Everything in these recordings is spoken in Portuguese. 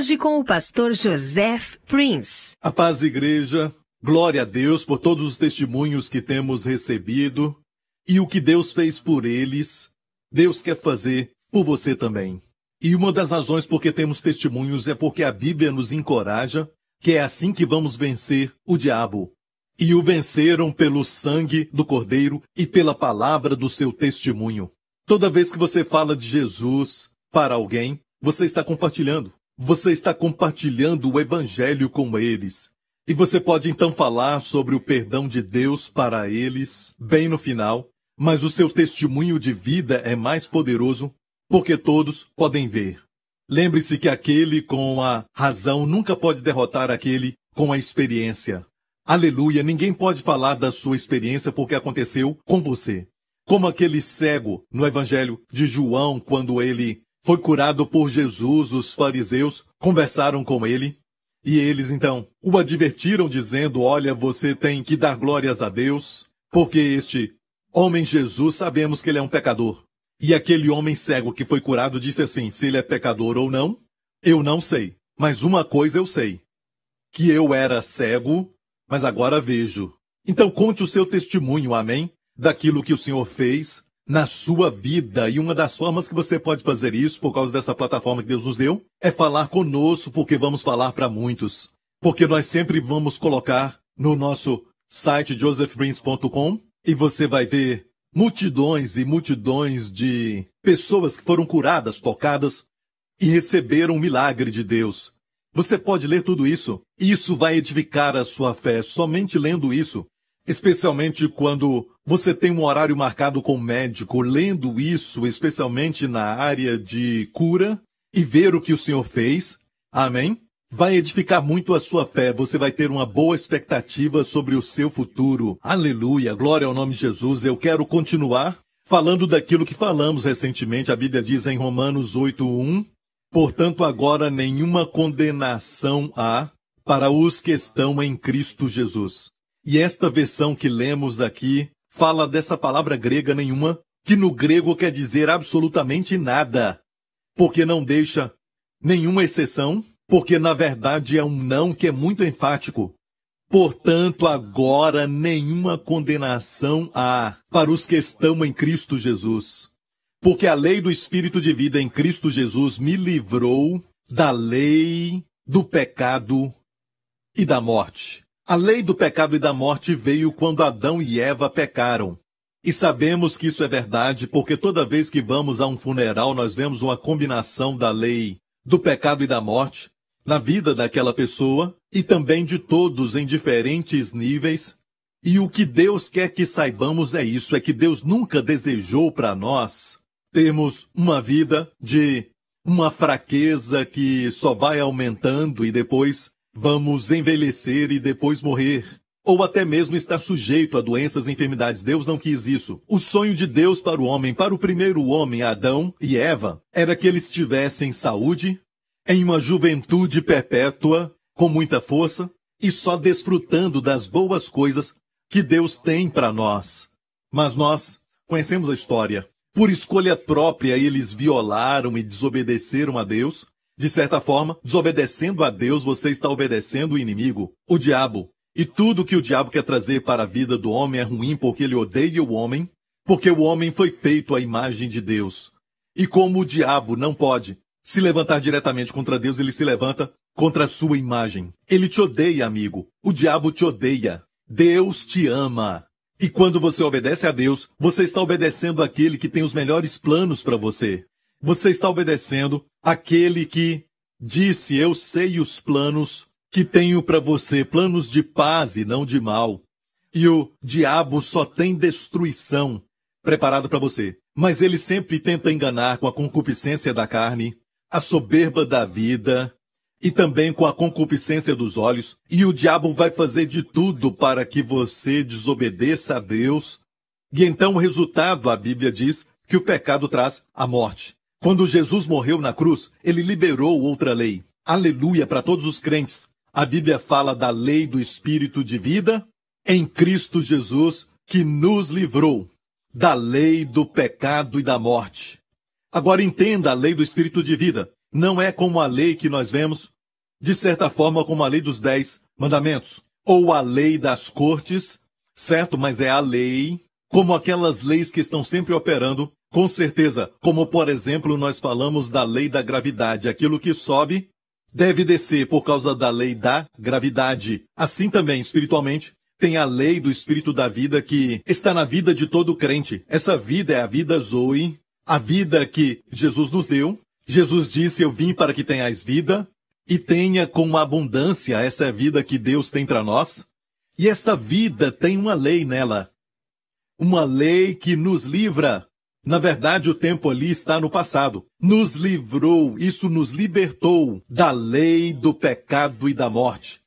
hoje com o pastor Joseph Prince. A paz, igreja. Glória a Deus por todos os testemunhos que temos recebido e o que Deus fez por eles, Deus quer fazer por você também. E uma das razões por que temos testemunhos é porque a Bíblia nos encoraja que é assim que vamos vencer o diabo. E o venceram pelo sangue do Cordeiro e pela palavra do seu testemunho. Toda vez que você fala de Jesus para alguém, você está compartilhando. Você está compartilhando o Evangelho com eles. E você pode então falar sobre o perdão de Deus para eles, bem no final, mas o seu testemunho de vida é mais poderoso porque todos podem ver. Lembre-se que aquele com a razão nunca pode derrotar aquele com a experiência. Aleluia, ninguém pode falar da sua experiência porque aconteceu com você. Como aquele cego no Evangelho de João, quando ele foi curado por Jesus, os fariseus conversaram com ele. E eles então o advertiram, dizendo: Olha, você tem que dar glórias a Deus, porque este homem Jesus sabemos que ele é um pecador. E aquele homem cego que foi curado disse assim: Se ele é pecador ou não, eu não sei. Mas uma coisa eu sei: que eu era cego, mas agora vejo. Então conte o seu testemunho, amém? daquilo que o Senhor fez na sua vida. E uma das formas que você pode fazer isso, por causa dessa plataforma que Deus nos deu, é falar conosco, porque vamos falar para muitos. Porque nós sempre vamos colocar no nosso site josephprince.com e você vai ver multidões e multidões de pessoas que foram curadas, tocadas e receberam o milagre de Deus. Você pode ler tudo isso. Isso vai edificar a sua fé. Somente lendo isso Especialmente quando você tem um horário marcado com o médico, lendo isso, especialmente na área de cura, e ver o que o Senhor fez. Amém? Vai edificar muito a sua fé, você vai ter uma boa expectativa sobre o seu futuro. Aleluia, glória ao nome de Jesus. Eu quero continuar falando daquilo que falamos recentemente. A Bíblia diz em Romanos 8:1, portanto agora nenhuma condenação há para os que estão em Cristo Jesus. E esta versão que lemos aqui fala dessa palavra grega nenhuma, que no grego quer dizer absolutamente nada, porque não deixa nenhuma exceção, porque na verdade é um não que é muito enfático. Portanto, agora nenhuma condenação há para os que estão em Cristo Jesus. Porque a lei do Espírito de vida em Cristo Jesus me livrou da lei do pecado e da morte. A lei do pecado e da morte veio quando Adão e Eva pecaram. E sabemos que isso é verdade porque toda vez que vamos a um funeral nós vemos uma combinação da lei do pecado e da morte na vida daquela pessoa e também de todos em diferentes níveis. E o que Deus quer que saibamos é isso, é que Deus nunca desejou para nós termos uma vida de uma fraqueza que só vai aumentando e depois Vamos envelhecer e depois morrer. Ou até mesmo estar sujeito a doenças e enfermidades. Deus não quis isso. O sonho de Deus para o homem, para o primeiro homem, Adão e Eva, era que eles tivessem saúde, em uma juventude perpétua, com muita força, e só desfrutando das boas coisas que Deus tem para nós. Mas nós conhecemos a história. Por escolha própria, eles violaram e desobedeceram a Deus, de certa forma, desobedecendo a Deus, você está obedecendo o inimigo, o diabo. E tudo que o diabo quer trazer para a vida do homem é ruim porque ele odeia o homem, porque o homem foi feito à imagem de Deus. E como o diabo não pode se levantar diretamente contra Deus, ele se levanta contra a sua imagem. Ele te odeia, amigo. O diabo te odeia. Deus te ama. E quando você obedece a Deus, você está obedecendo aquele que tem os melhores planos para você. Você está obedecendo aquele que disse: Eu sei os planos que tenho para você, planos de paz e não de mal. E o diabo só tem destruição preparada para você. Mas ele sempre tenta enganar com a concupiscência da carne, a soberba da vida e também com a concupiscência dos olhos. E o diabo vai fazer de tudo para que você desobedeça a Deus. E então o resultado, a Bíblia diz, que o pecado traz a morte. Quando Jesus morreu na cruz, ele liberou outra lei. Aleluia para todos os crentes. A Bíblia fala da lei do Espírito de vida em Cristo Jesus, que nos livrou da lei do pecado e da morte. Agora entenda a lei do Espírito de vida. não é como a lei que nós vemos, de certa forma como a lei dos dez mandamentos, ou a lei das cortes, certo? Mas é a lei, como aquelas leis que estão sempre operando, com certeza, como por exemplo nós falamos da lei da gravidade, aquilo que sobe deve descer por causa da lei da gravidade. Assim também, espiritualmente, tem a lei do espírito da vida que está na vida de todo crente. Essa vida é a vida Zoe, a vida que Jesus nos deu. Jesus disse: Eu vim para que tenhais vida e tenha com abundância essa é vida que Deus tem para nós. E esta vida tem uma lei nela. Uma lei que nos livra na verdade, o tempo ali está no passado. Nos livrou, isso nos libertou da lei do pecado e da morte.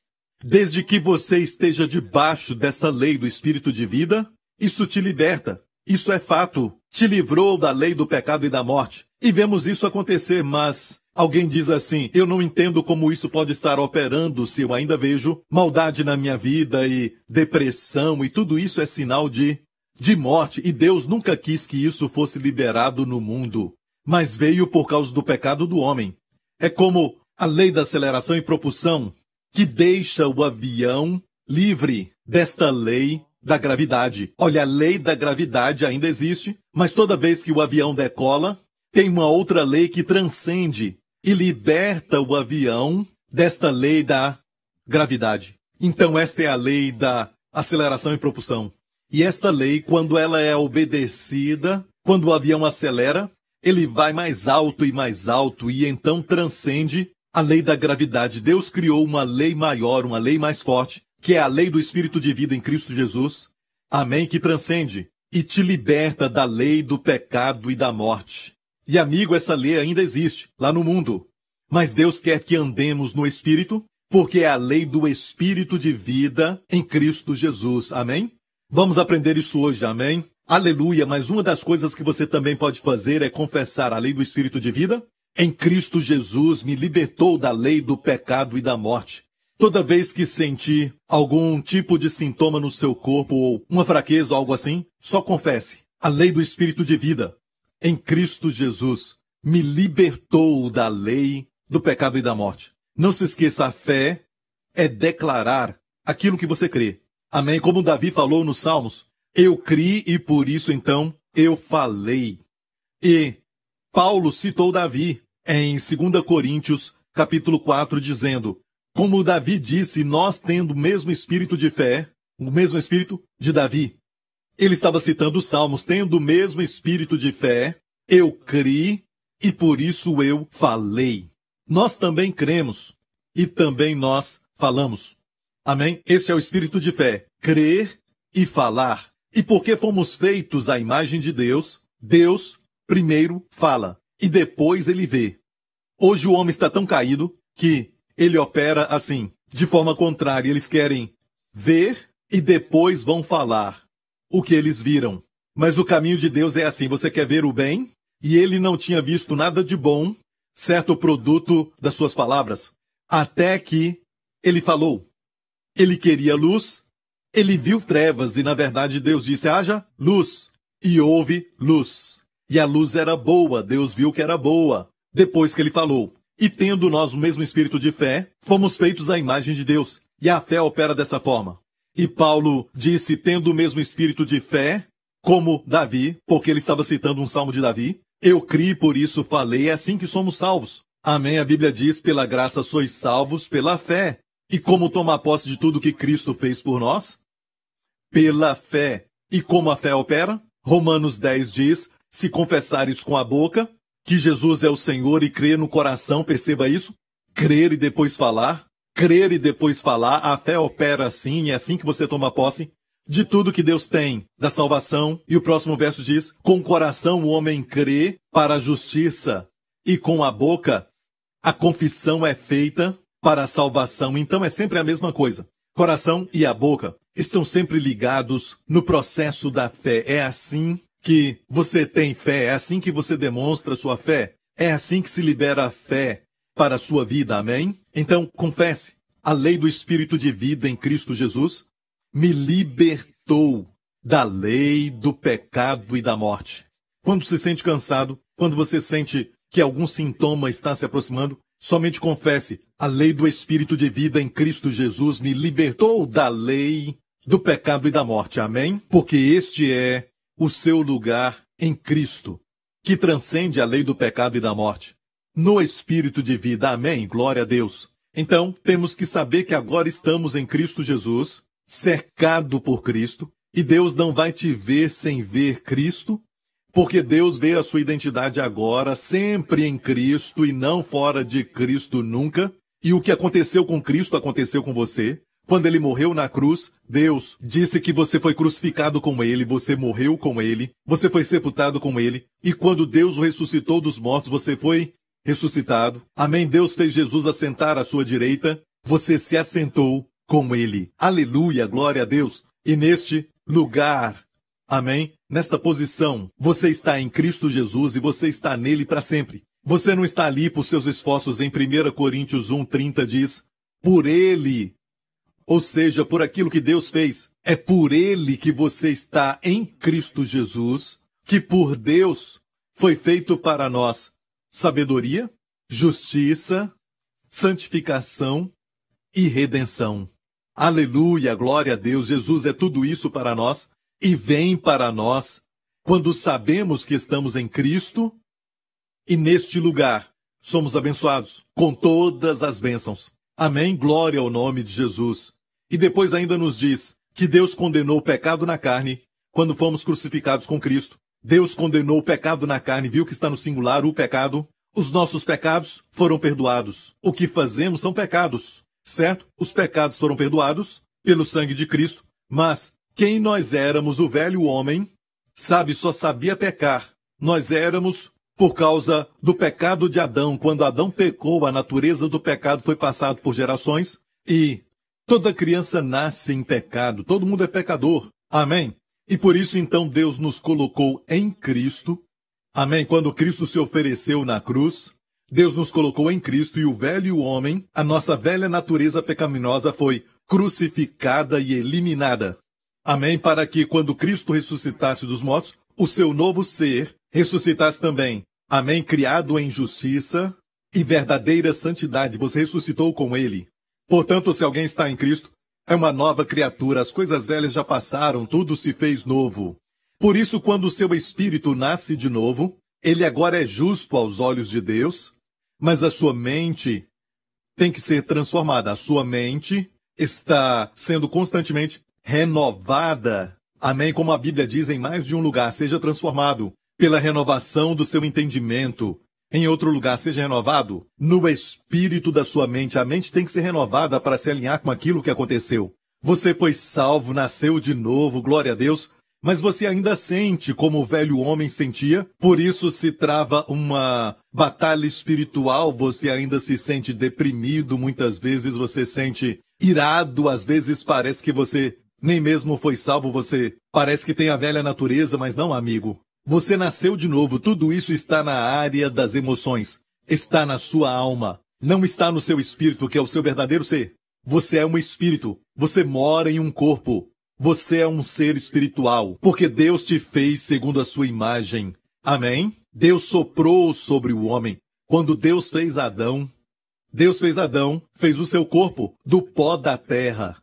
Desde que você esteja debaixo dessa lei do espírito de vida, isso te liberta. Isso é fato. Te livrou da lei do pecado e da morte. E vemos isso acontecer, mas alguém diz assim: eu não entendo como isso pode estar operando se eu ainda vejo maldade na minha vida e depressão e tudo isso é sinal de de morte, e Deus nunca quis que isso fosse liberado no mundo, mas veio por causa do pecado do homem. É como a lei da aceleração e propulsão, que deixa o avião livre desta lei da gravidade. Olha, a lei da gravidade ainda existe, mas toda vez que o avião decola, tem uma outra lei que transcende e liberta o avião desta lei da gravidade. Então, esta é a lei da aceleração e propulsão. E esta lei, quando ela é obedecida, quando o avião acelera, ele vai mais alto e mais alto e então transcende a lei da gravidade. Deus criou uma lei maior, uma lei mais forte, que é a lei do Espírito de vida em Cristo Jesus. Amém? Que transcende e te liberta da lei do pecado e da morte. E amigo, essa lei ainda existe lá no mundo. Mas Deus quer que andemos no Espírito, porque é a lei do Espírito de vida em Cristo Jesus. Amém? Vamos aprender isso hoje, amém? Aleluia, mas uma das coisas que você também pode fazer é confessar a lei do Espírito de vida. Em Cristo Jesus me libertou da lei do pecado e da morte. Toda vez que sentir algum tipo de sintoma no seu corpo ou uma fraqueza ou algo assim, só confesse. A lei do Espírito de vida. Em Cristo Jesus me libertou da lei do pecado e da morte. Não se esqueça, a fé é declarar aquilo que você crê. Amém. Como Davi falou nos Salmos, eu criei e por isso então eu falei. E Paulo citou Davi em 2 Coríntios, capítulo 4, dizendo: Como Davi disse, nós tendo o mesmo espírito de fé, o mesmo espírito de Davi. Ele estava citando os Salmos, tendo o mesmo espírito de fé, eu criei e por isso eu falei. Nós também cremos e também nós falamos. Amém? Esse é o espírito de fé. Crer e falar. E porque fomos feitos à imagem de Deus, Deus primeiro fala e depois ele vê. Hoje o homem está tão caído que ele opera assim, de forma contrária. Eles querem ver e depois vão falar o que eles viram. Mas o caminho de Deus é assim: você quer ver o bem? E ele não tinha visto nada de bom, certo produto das suas palavras, até que ele falou. Ele queria luz, ele viu trevas e na verdade Deus disse: haja luz. E houve luz. E a luz era boa, Deus viu que era boa. Depois que ele falou. E tendo nós o mesmo espírito de fé, fomos feitos à imagem de Deus. E a fé opera dessa forma. E Paulo disse, tendo o mesmo espírito de fé, como Davi, porque ele estava citando um salmo de Davi, eu criei, por isso falei, é assim que somos salvos. Amém. A Bíblia diz, pela graça sois salvos pela fé. E como tomar posse de tudo que Cristo fez por nós? Pela fé. E como a fé opera? Romanos 10 diz: se confessares com a boca que Jesus é o Senhor e crer no coração, perceba isso? Crer e depois falar. Crer e depois falar, a fé opera assim, é assim que você toma posse de tudo que Deus tem, da salvação. E o próximo verso diz: com o coração o homem crê para a justiça, e com a boca a confissão é feita para a salvação. Então é sempre a mesma coisa. Coração e a boca estão sempre ligados no processo da fé. É assim que você tem fé, é assim que você demonstra sua fé, é assim que se libera a fé para a sua vida. Amém? Então confesse. A lei do Espírito de vida em Cristo Jesus me libertou da lei do pecado e da morte. Quando se sente cansado, quando você sente que algum sintoma está se aproximando, somente confesse: a lei do Espírito de vida em Cristo Jesus me libertou da lei do pecado e da morte. Amém? Porque este é o seu lugar em Cristo, que transcende a lei do pecado e da morte. No Espírito de vida. Amém? Glória a Deus. Então, temos que saber que agora estamos em Cristo Jesus, cercado por Cristo, e Deus não vai te ver sem ver Cristo, porque Deus vê a sua identidade agora, sempre em Cristo e não fora de Cristo nunca. E o que aconteceu com Cristo aconteceu com você. Quando ele morreu na cruz, Deus disse que você foi crucificado com ele, você morreu com ele, você foi sepultado com ele, e quando Deus o ressuscitou dos mortos, você foi ressuscitado. Amém. Deus fez Jesus assentar à sua direita. Você se assentou com ele. Aleluia, glória a Deus. E neste lugar, amém? Nesta posição, você está em Cristo Jesus e você está nele para sempre. Você não está ali por seus esforços em 1 Coríntios 1:30 diz: "Por ele, ou seja, por aquilo que Deus fez, é por ele que você está em Cristo Jesus, que por Deus foi feito para nós sabedoria, justiça, santificação e redenção. Aleluia, glória a Deus, Jesus é tudo isso para nós e vem para nós quando sabemos que estamos em Cristo e neste lugar somos abençoados com todas as bênçãos. Amém, glória ao nome de Jesus. E depois ainda nos diz que Deus condenou o pecado na carne quando fomos crucificados com Cristo Deus condenou o pecado na carne, viu que está no singular o pecado. Os nossos pecados foram perdoados. O que fazemos são pecados, certo? Os pecados foram perdoados pelo sangue de Cristo, mas quem nós éramos, o velho homem, sabe, só sabia pecar. Nós éramos por causa do pecado de Adão. Quando Adão pecou, a natureza do pecado foi passado por gerações e toda criança nasce em pecado. Todo mundo é pecador. Amém? E por isso então Deus nos colocou em Cristo. Amém? Quando Cristo se ofereceu na cruz, Deus nos colocou em Cristo e o velho homem, a nossa velha natureza pecaminosa foi crucificada e eliminada. Amém? Para que quando Cristo ressuscitasse dos mortos, o seu novo ser ressuscitasse também. Amém? Criado em justiça e verdadeira santidade. Você ressuscitou com ele. Portanto, se alguém está em Cristo, é uma nova criatura, as coisas velhas já passaram, tudo se fez novo. Por isso, quando o seu espírito nasce de novo, ele agora é justo aos olhos de Deus, mas a sua mente tem que ser transformada. A sua mente está sendo constantemente renovada. Amém? Como a Bíblia diz em mais de um lugar, seja transformado pela renovação do seu entendimento, em outro lugar seja renovado no espírito da sua mente. A mente tem que ser renovada para se alinhar com aquilo que aconteceu. Você foi salvo, nasceu de novo, glória a Deus, mas você ainda sente como o velho homem sentia, por isso se trava uma batalha espiritual, você ainda se sente deprimido, muitas vezes você sente irado, às vezes parece que você nem mesmo foi salvo, você parece que tem a velha natureza, mas não, amigo. Você nasceu de novo, tudo isso está na área das emoções. Está na sua alma. Não está no seu espírito, que é o seu verdadeiro ser. Você é um espírito. Você mora em um corpo. Você é um ser espiritual, porque Deus te fez segundo a sua imagem. Amém? Deus soprou sobre o homem. Quando Deus fez Adão, Deus fez Adão, fez o seu corpo do pó da terra.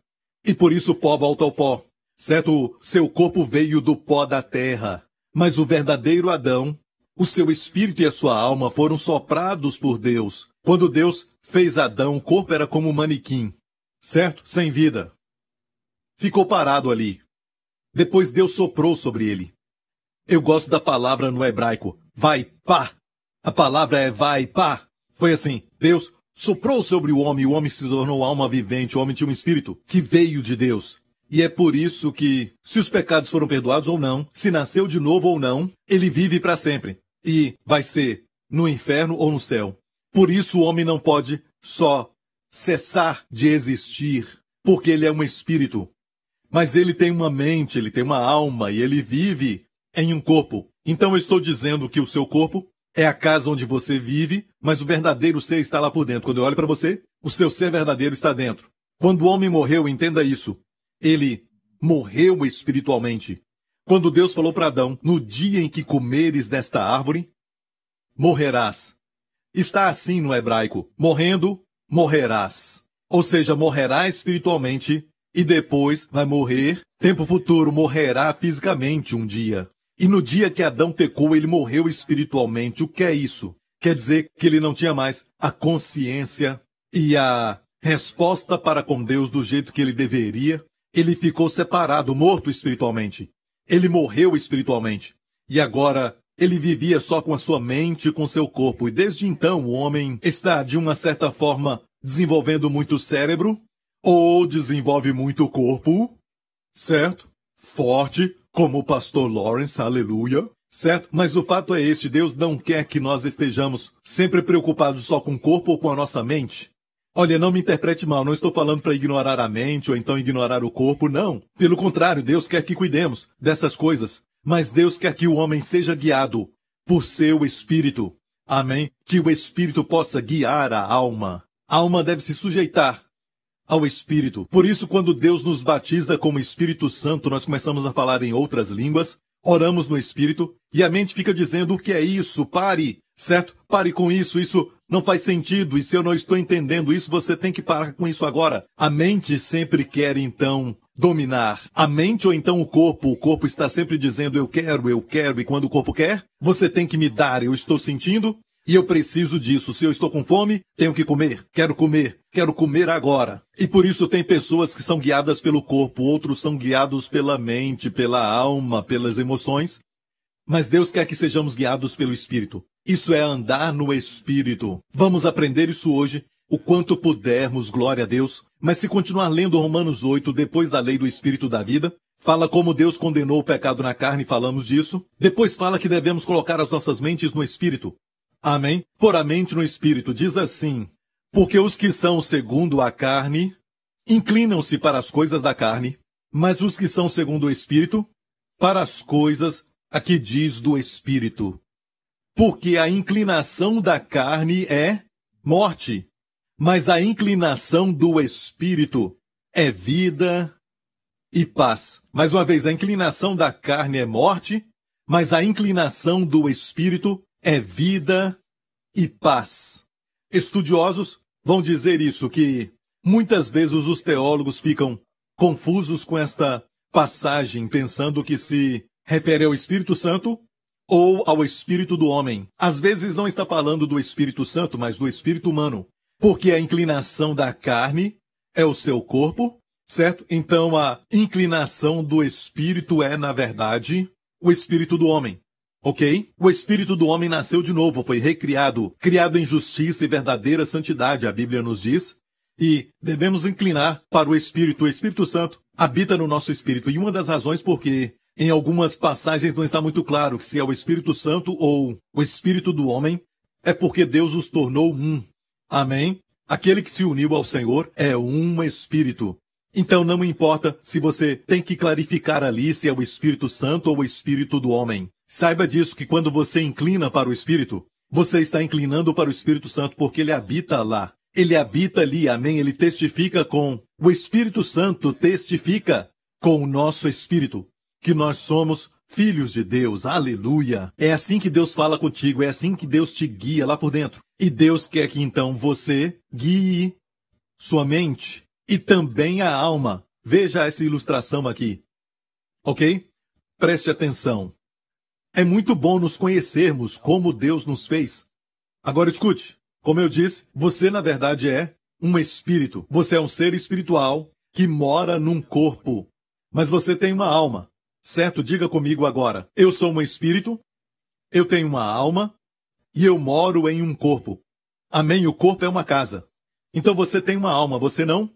E por isso o pó volta ao pó. Certo? Seu corpo veio do pó da terra. Mas o verdadeiro Adão, o seu espírito e a sua alma foram soprados por Deus. Quando Deus fez Adão, o corpo era como um manequim, certo? Sem vida. Ficou parado ali. Depois Deus soprou sobre ele. Eu gosto da palavra no hebraico, vai pá. A palavra é vai pá. Foi assim, Deus soprou sobre o homem e o homem se tornou alma vivente, o homem tinha um espírito que veio de Deus. E é por isso que, se os pecados foram perdoados ou não, se nasceu de novo ou não, ele vive para sempre. E vai ser no inferno ou no céu. Por isso o homem não pode só cessar de existir, porque ele é um espírito. Mas ele tem uma mente, ele tem uma alma e ele vive em um corpo. Então eu estou dizendo que o seu corpo é a casa onde você vive, mas o verdadeiro ser está lá por dentro. Quando eu olho para você, o seu ser verdadeiro está dentro. Quando o homem morreu, entenda isso. Ele morreu espiritualmente. Quando Deus falou para Adão, no dia em que comeres desta árvore, morrerás. está assim no hebraico: morrendo, morrerás. Ou seja, morrerá espiritualmente e depois vai morrer. Tempo futuro, morrerá fisicamente um dia. E no dia que Adão pecou, ele morreu espiritualmente. O que é isso? Quer dizer que ele não tinha mais a consciência e a resposta para com Deus do jeito que ele deveria. Ele ficou separado, morto espiritualmente. Ele morreu espiritualmente. E agora ele vivia só com a sua mente e com seu corpo. E desde então o homem está, de uma certa forma, desenvolvendo muito cérebro, ou desenvolve muito corpo, certo? Forte, como o pastor Lawrence, aleluia. Certo? Mas o fato é este: Deus não quer que nós estejamos sempre preocupados só com o corpo ou com a nossa mente. Olha, não me interprete mal, não estou falando para ignorar a mente ou então ignorar o corpo, não. Pelo contrário, Deus quer que cuidemos dessas coisas. Mas Deus quer que o homem seja guiado por seu espírito. Amém? Que o espírito possa guiar a alma. A alma deve se sujeitar ao Espírito. Por isso, quando Deus nos batiza como Espírito Santo, nós começamos a falar em outras línguas, oramos no Espírito, e a mente fica dizendo: o que é isso? Pare, certo? Pare com isso, isso não faz sentido, e se eu não estou entendendo isso, você tem que parar com isso agora. A mente sempre quer, então, dominar. A mente ou então o corpo. O corpo está sempre dizendo eu quero, eu quero, e quando o corpo quer, você tem que me dar, eu estou sentindo, e eu preciso disso. Se eu estou com fome, tenho que comer. Quero comer. Quero comer agora. E por isso tem pessoas que são guiadas pelo corpo, outros são guiados pela mente, pela alma, pelas emoções. Mas Deus quer que sejamos guiados pelo Espírito. Isso é andar no Espírito. Vamos aprender isso hoje, o quanto pudermos, glória a Deus. Mas se continuar lendo Romanos 8, depois da lei do Espírito da vida, fala como Deus condenou o pecado na carne, falamos disso. Depois fala que devemos colocar as nossas mentes no Espírito. Amém? Por a mente no Espírito, diz assim: Porque os que são segundo a carne inclinam-se para as coisas da carne, mas os que são segundo o Espírito, para as coisas a que diz do Espírito. Porque a inclinação da carne é morte, mas a inclinação do Espírito é vida e paz. Mais uma vez, a inclinação da carne é morte, mas a inclinação do Espírito é vida e paz. Estudiosos vão dizer isso, que muitas vezes os teólogos ficam confusos com esta passagem, pensando que se refere ao Espírito Santo ou ao Espírito do homem. Às vezes não está falando do Espírito Santo, mas do Espírito humano, porque a inclinação da carne é o seu corpo, certo? Então a inclinação do Espírito é, na verdade, o Espírito do homem. Ok? O espírito do homem nasceu de novo, foi recriado, criado em justiça e verdadeira santidade, a Bíblia nos diz. E devemos inclinar para o Espírito. O Espírito Santo habita no nosso espírito. E uma das razões porque em algumas passagens não está muito claro se é o Espírito Santo ou o Espírito do homem, é porque Deus os tornou um. Amém? Aquele que se uniu ao Senhor é um Espírito. Então não importa se você tem que clarificar ali se é o Espírito Santo ou o Espírito do homem. Saiba disso que quando você inclina para o Espírito, você está inclinando para o Espírito Santo porque ele habita lá. Ele habita ali, amém? Ele testifica com. O Espírito Santo testifica com o nosso espírito que nós somos filhos de Deus. Aleluia! É assim que Deus fala contigo, é assim que Deus te guia lá por dentro. E Deus quer que então você guie sua mente e também a alma. Veja essa ilustração aqui. Ok? Preste atenção. É muito bom nos conhecermos como Deus nos fez. Agora escute, como eu disse, você na verdade é um espírito. Você é um ser espiritual que mora num corpo. Mas você tem uma alma. Certo? Diga comigo agora. Eu sou um espírito, eu tenho uma alma e eu moro em um corpo. Amém? O corpo é uma casa. Então você tem uma alma, você não?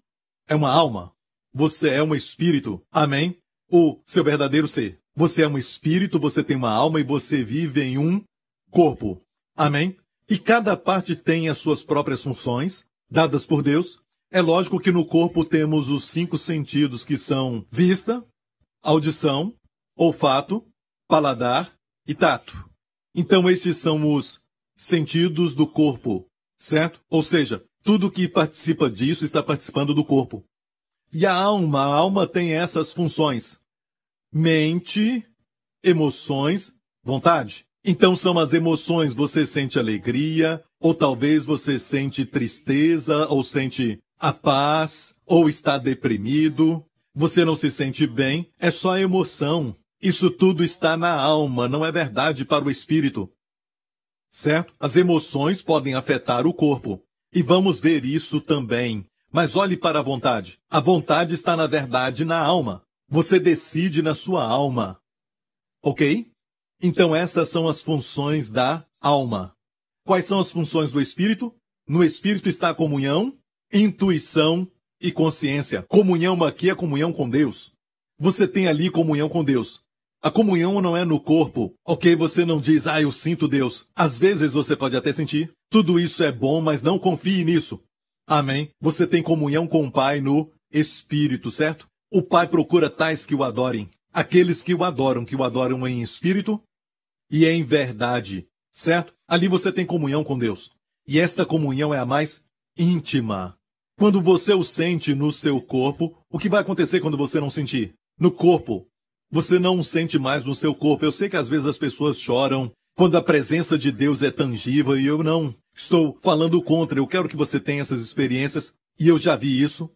É uma alma. Você é um espírito. Amém? O seu verdadeiro ser. Você é um espírito, você tem uma alma e você vive em um corpo. Amém? E cada parte tem as suas próprias funções, dadas por Deus. É lógico que no corpo temos os cinco sentidos que são vista, audição, olfato, paladar e tato. Então esses são os sentidos do corpo, certo? Ou seja, tudo que participa disso está participando do corpo. E a alma, a alma tem essas funções mente, emoções, vontade. Então são as emoções, você sente alegria, ou talvez você sente tristeza, ou sente a paz, ou está deprimido, você não se sente bem, é só emoção. Isso tudo está na alma, não é verdade para o espírito. Certo? As emoções podem afetar o corpo. E vamos ver isso também. Mas olhe para a vontade. A vontade está, na verdade, na alma. Você decide na sua alma. Ok? Então estas são as funções da alma. Quais são as funções do espírito? No espírito está a comunhão, intuição e consciência. Comunhão aqui é comunhão com Deus. Você tem ali comunhão com Deus. A comunhão não é no corpo, ok? Você não diz, ah, eu sinto Deus. Às vezes você pode até sentir. Tudo isso é bom, mas não confie nisso. Amém? Você tem comunhão com o Pai no Espírito, certo? O Pai procura tais que o adorem. Aqueles que o adoram, que o adoram em espírito e em verdade, certo? Ali você tem comunhão com Deus. E esta comunhão é a mais íntima. Quando você o sente no seu corpo, o que vai acontecer quando você não sentir? No corpo. Você não o sente mais no seu corpo. Eu sei que às vezes as pessoas choram quando a presença de Deus é tangível e eu não estou falando contra. Eu quero que você tenha essas experiências e eu já vi isso.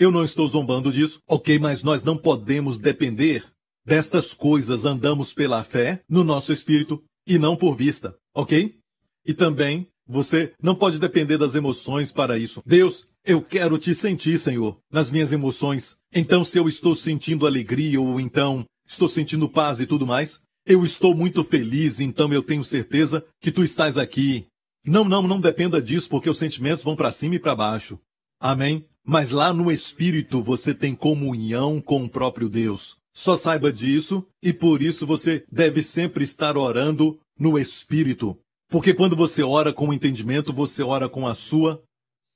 Eu não estou zombando disso, ok, mas nós não podemos depender destas coisas. Andamos pela fé no nosso espírito e não por vista, ok? E também você não pode depender das emoções para isso. Deus, eu quero te sentir, Senhor, nas minhas emoções. Então, se eu estou sentindo alegria ou então estou sentindo paz e tudo mais, eu estou muito feliz, então eu tenho certeza que tu estás aqui. Não, não, não dependa disso, porque os sentimentos vão para cima e para baixo. Amém? Mas lá no Espírito você tem comunhão com o próprio Deus. Só saiba disso e por isso você deve sempre estar orando no Espírito. Porque quando você ora com entendimento, você ora com a sua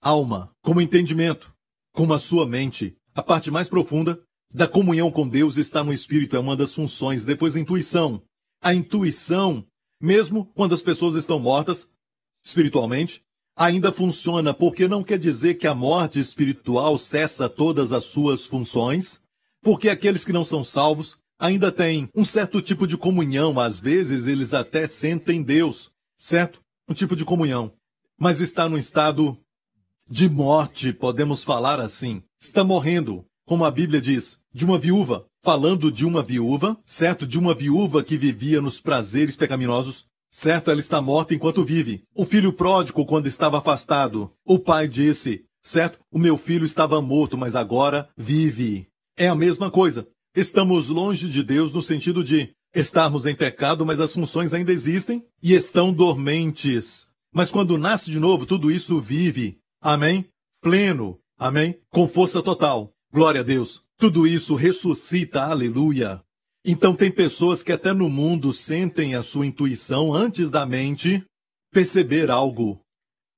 alma, com entendimento, com a sua mente. A parte mais profunda da comunhão com Deus está no Espírito, é uma das funções. Depois a intuição. A intuição, mesmo quando as pessoas estão mortas, espiritualmente, ainda funciona, porque não quer dizer que a morte espiritual cessa todas as suas funções, porque aqueles que não são salvos ainda têm um certo tipo de comunhão, às vezes eles até sentem Deus, certo? Um tipo de comunhão, mas está no estado de morte, podemos falar assim. Está morrendo, como a Bíblia diz, de uma viúva, falando de uma viúva, certo? De uma viúva que vivia nos prazeres pecaminosos, Certo, ela está morta enquanto vive. O filho pródigo, quando estava afastado, o pai disse: Certo, o meu filho estava morto, mas agora vive. É a mesma coisa. Estamos longe de Deus no sentido de estarmos em pecado, mas as funções ainda existem e estão dormentes. Mas quando nasce de novo, tudo isso vive. Amém? Pleno. Amém? Com força total. Glória a Deus. Tudo isso ressuscita. Aleluia. Então tem pessoas que até no mundo sentem a sua intuição antes da mente perceber algo.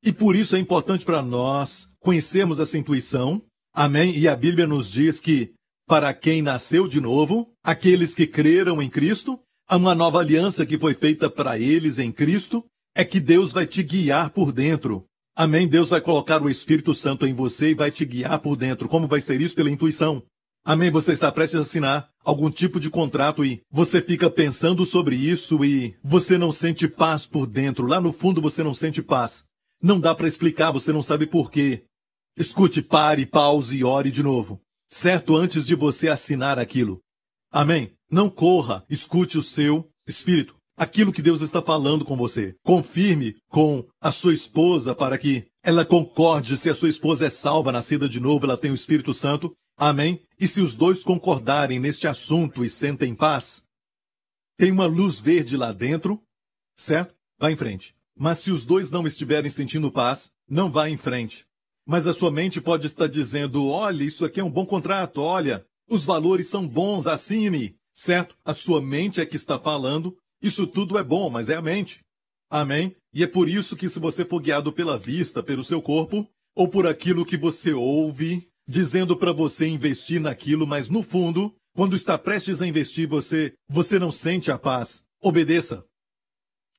E por isso é importante para nós conhecermos essa intuição. Amém? E a Bíblia nos diz que para quem nasceu de novo, aqueles que creram em Cristo, há uma nova aliança que foi feita para eles em Cristo, é que Deus vai te guiar por dentro. Amém? Deus vai colocar o Espírito Santo em você e vai te guiar por dentro. Como vai ser isso? Pela intuição. Amém? Você está prestes a assinar algum tipo de contrato e você fica pensando sobre isso e você não sente paz por dentro. Lá no fundo você não sente paz. Não dá para explicar, você não sabe por quê. Escute, pare, pause e ore de novo. Certo? Antes de você assinar aquilo. Amém? Não corra, escute o seu espírito. Aquilo que Deus está falando com você. Confirme com a sua esposa para que ela concorde se a sua esposa é salva, nascida de novo, ela tem o Espírito Santo Amém? E se os dois concordarem neste assunto e sentem paz, tem uma luz verde lá dentro, certo? Vá em frente. Mas se os dois não estiverem sentindo paz, não vá em frente. Mas a sua mente pode estar dizendo: olha, isso aqui é um bom contrato, olha, os valores são bons, assine. Certo? A sua mente é que está falando. Isso tudo é bom, mas é a mente. Amém? E é por isso que se você for guiado pela vista, pelo seu corpo, ou por aquilo que você ouve, dizendo para você investir naquilo, mas no fundo, quando está prestes a investir, você, você não sente a paz. Obedeça.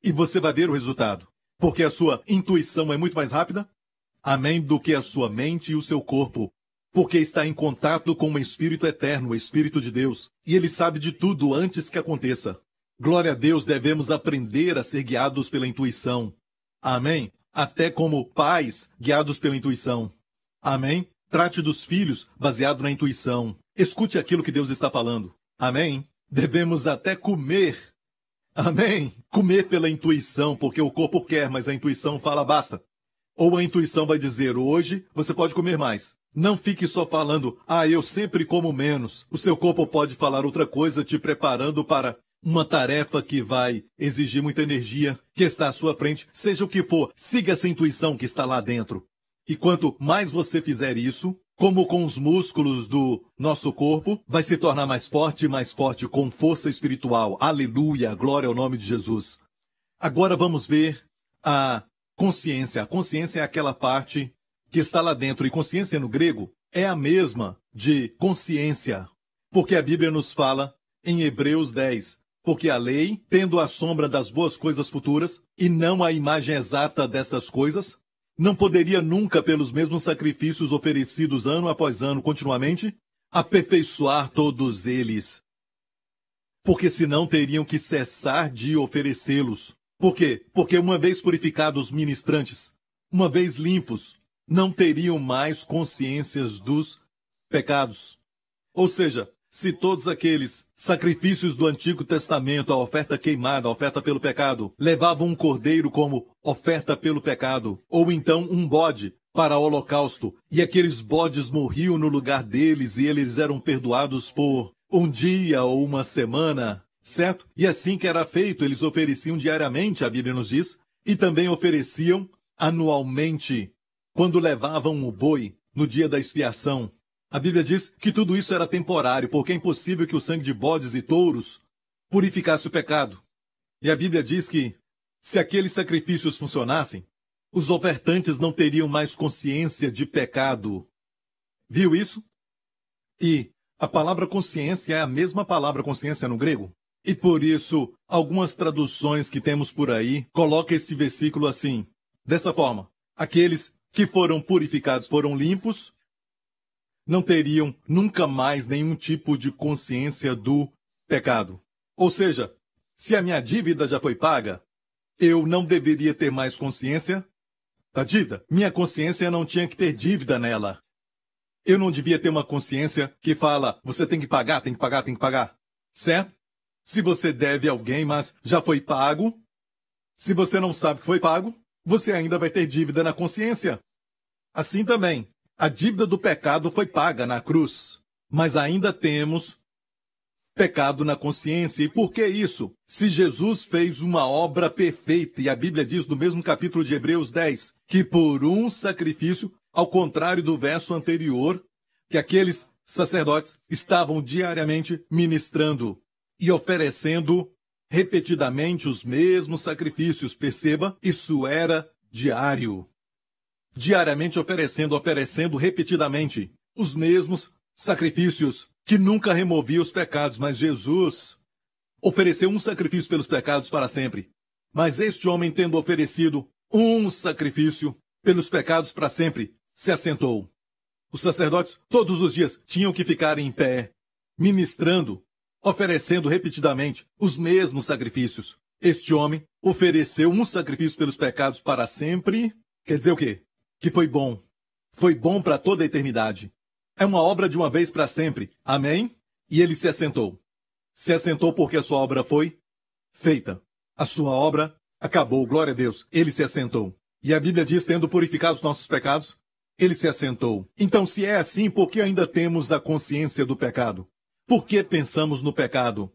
E você vai ver o resultado. Porque a sua intuição é muito mais rápida, amém, do que a sua mente e o seu corpo. Porque está em contato com o Espírito eterno, o Espírito de Deus. E ele sabe de tudo antes que aconteça. Glória a Deus, devemos aprender a ser guiados pela intuição. Amém? Até como pais guiados pela intuição. Amém? Trate dos filhos baseado na intuição. Escute aquilo que Deus está falando. Amém? Devemos até comer. Amém? Comer pela intuição, porque o corpo quer, mas a intuição fala basta. Ou a intuição vai dizer hoje você pode comer mais. Não fique só falando, ah, eu sempre como menos. O seu corpo pode falar outra coisa, te preparando para uma tarefa que vai exigir muita energia, que está à sua frente, seja o que for, siga essa intuição que está lá dentro. E quanto mais você fizer isso, como com os músculos do nosso corpo, vai se tornar mais forte e mais forte com força espiritual. Aleluia, glória ao nome de Jesus. Agora vamos ver a consciência. A consciência é aquela parte que está lá dentro. E consciência no grego é a mesma de consciência. Porque a Bíblia nos fala em Hebreus 10, porque a lei, tendo a sombra das boas coisas futuras, e não a imagem exata dessas coisas, não poderia nunca, pelos mesmos sacrifícios oferecidos ano após ano continuamente, aperfeiçoar todos eles. Porque senão teriam que cessar de oferecê-los. Por quê? Porque uma vez purificados ministrantes, uma vez limpos, não teriam mais consciências dos pecados. Ou seja, se todos aqueles sacrifícios do Antigo Testamento, a oferta queimada, a oferta pelo pecado, levavam um cordeiro como oferta pelo pecado, ou então um bode para holocausto, e aqueles bodes morriam no lugar deles e eles eram perdoados por um dia ou uma semana, certo? E assim que era feito, eles ofereciam diariamente, a Bíblia nos diz, e também ofereciam anualmente, quando levavam o boi no dia da expiação, a Bíblia diz que tudo isso era temporário, porque é impossível que o sangue de bodes e touros purificasse o pecado. E a Bíblia diz que, se aqueles sacrifícios funcionassem, os ofertantes não teriam mais consciência de pecado. Viu isso? E a palavra consciência é a mesma palavra consciência no grego. E por isso, algumas traduções que temos por aí colocam esse versículo assim, dessa forma: aqueles que foram purificados foram limpos não teriam nunca mais nenhum tipo de consciência do pecado. Ou seja, se a minha dívida já foi paga, eu não deveria ter mais consciência da dívida. Minha consciência não tinha que ter dívida nela. Eu não devia ter uma consciência que fala, você tem que pagar, tem que pagar, tem que pagar. Certo? Se você deve alguém, mas já foi pago, se você não sabe que foi pago, você ainda vai ter dívida na consciência. Assim também, a dívida do pecado foi paga na cruz, mas ainda temos pecado na consciência. E por que isso? Se Jesus fez uma obra perfeita, e a Bíblia diz no mesmo capítulo de Hebreus 10, que por um sacrifício, ao contrário do verso anterior, que aqueles sacerdotes estavam diariamente ministrando e oferecendo repetidamente os mesmos sacrifícios. Perceba, isso era diário diariamente oferecendo, oferecendo repetidamente os mesmos sacrifícios que nunca removia os pecados, mas Jesus ofereceu um sacrifício pelos pecados para sempre. Mas este homem, tendo oferecido um sacrifício pelos pecados para sempre, se assentou. Os sacerdotes, todos os dias, tinham que ficar em pé, ministrando, oferecendo repetidamente os mesmos sacrifícios. Este homem ofereceu um sacrifício pelos pecados para sempre. Quer dizer o quê? Que foi bom. Foi bom para toda a eternidade. É uma obra de uma vez para sempre. Amém? E ele se assentou. Se assentou porque a sua obra foi feita. A sua obra acabou. Glória a Deus. Ele se assentou. E a Bíblia diz, tendo purificado os nossos pecados, ele se assentou. Então, se é assim, por que ainda temos a consciência do pecado? Por que pensamos no pecado?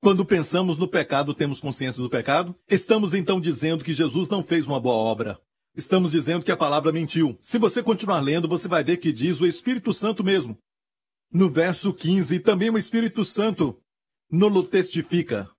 Quando pensamos no pecado, temos consciência do pecado? Estamos então dizendo que Jesus não fez uma boa obra. Estamos dizendo que a palavra mentiu. Se você continuar lendo, você vai ver que diz o Espírito Santo mesmo. No verso 15, também o Espírito Santo nolo testifica,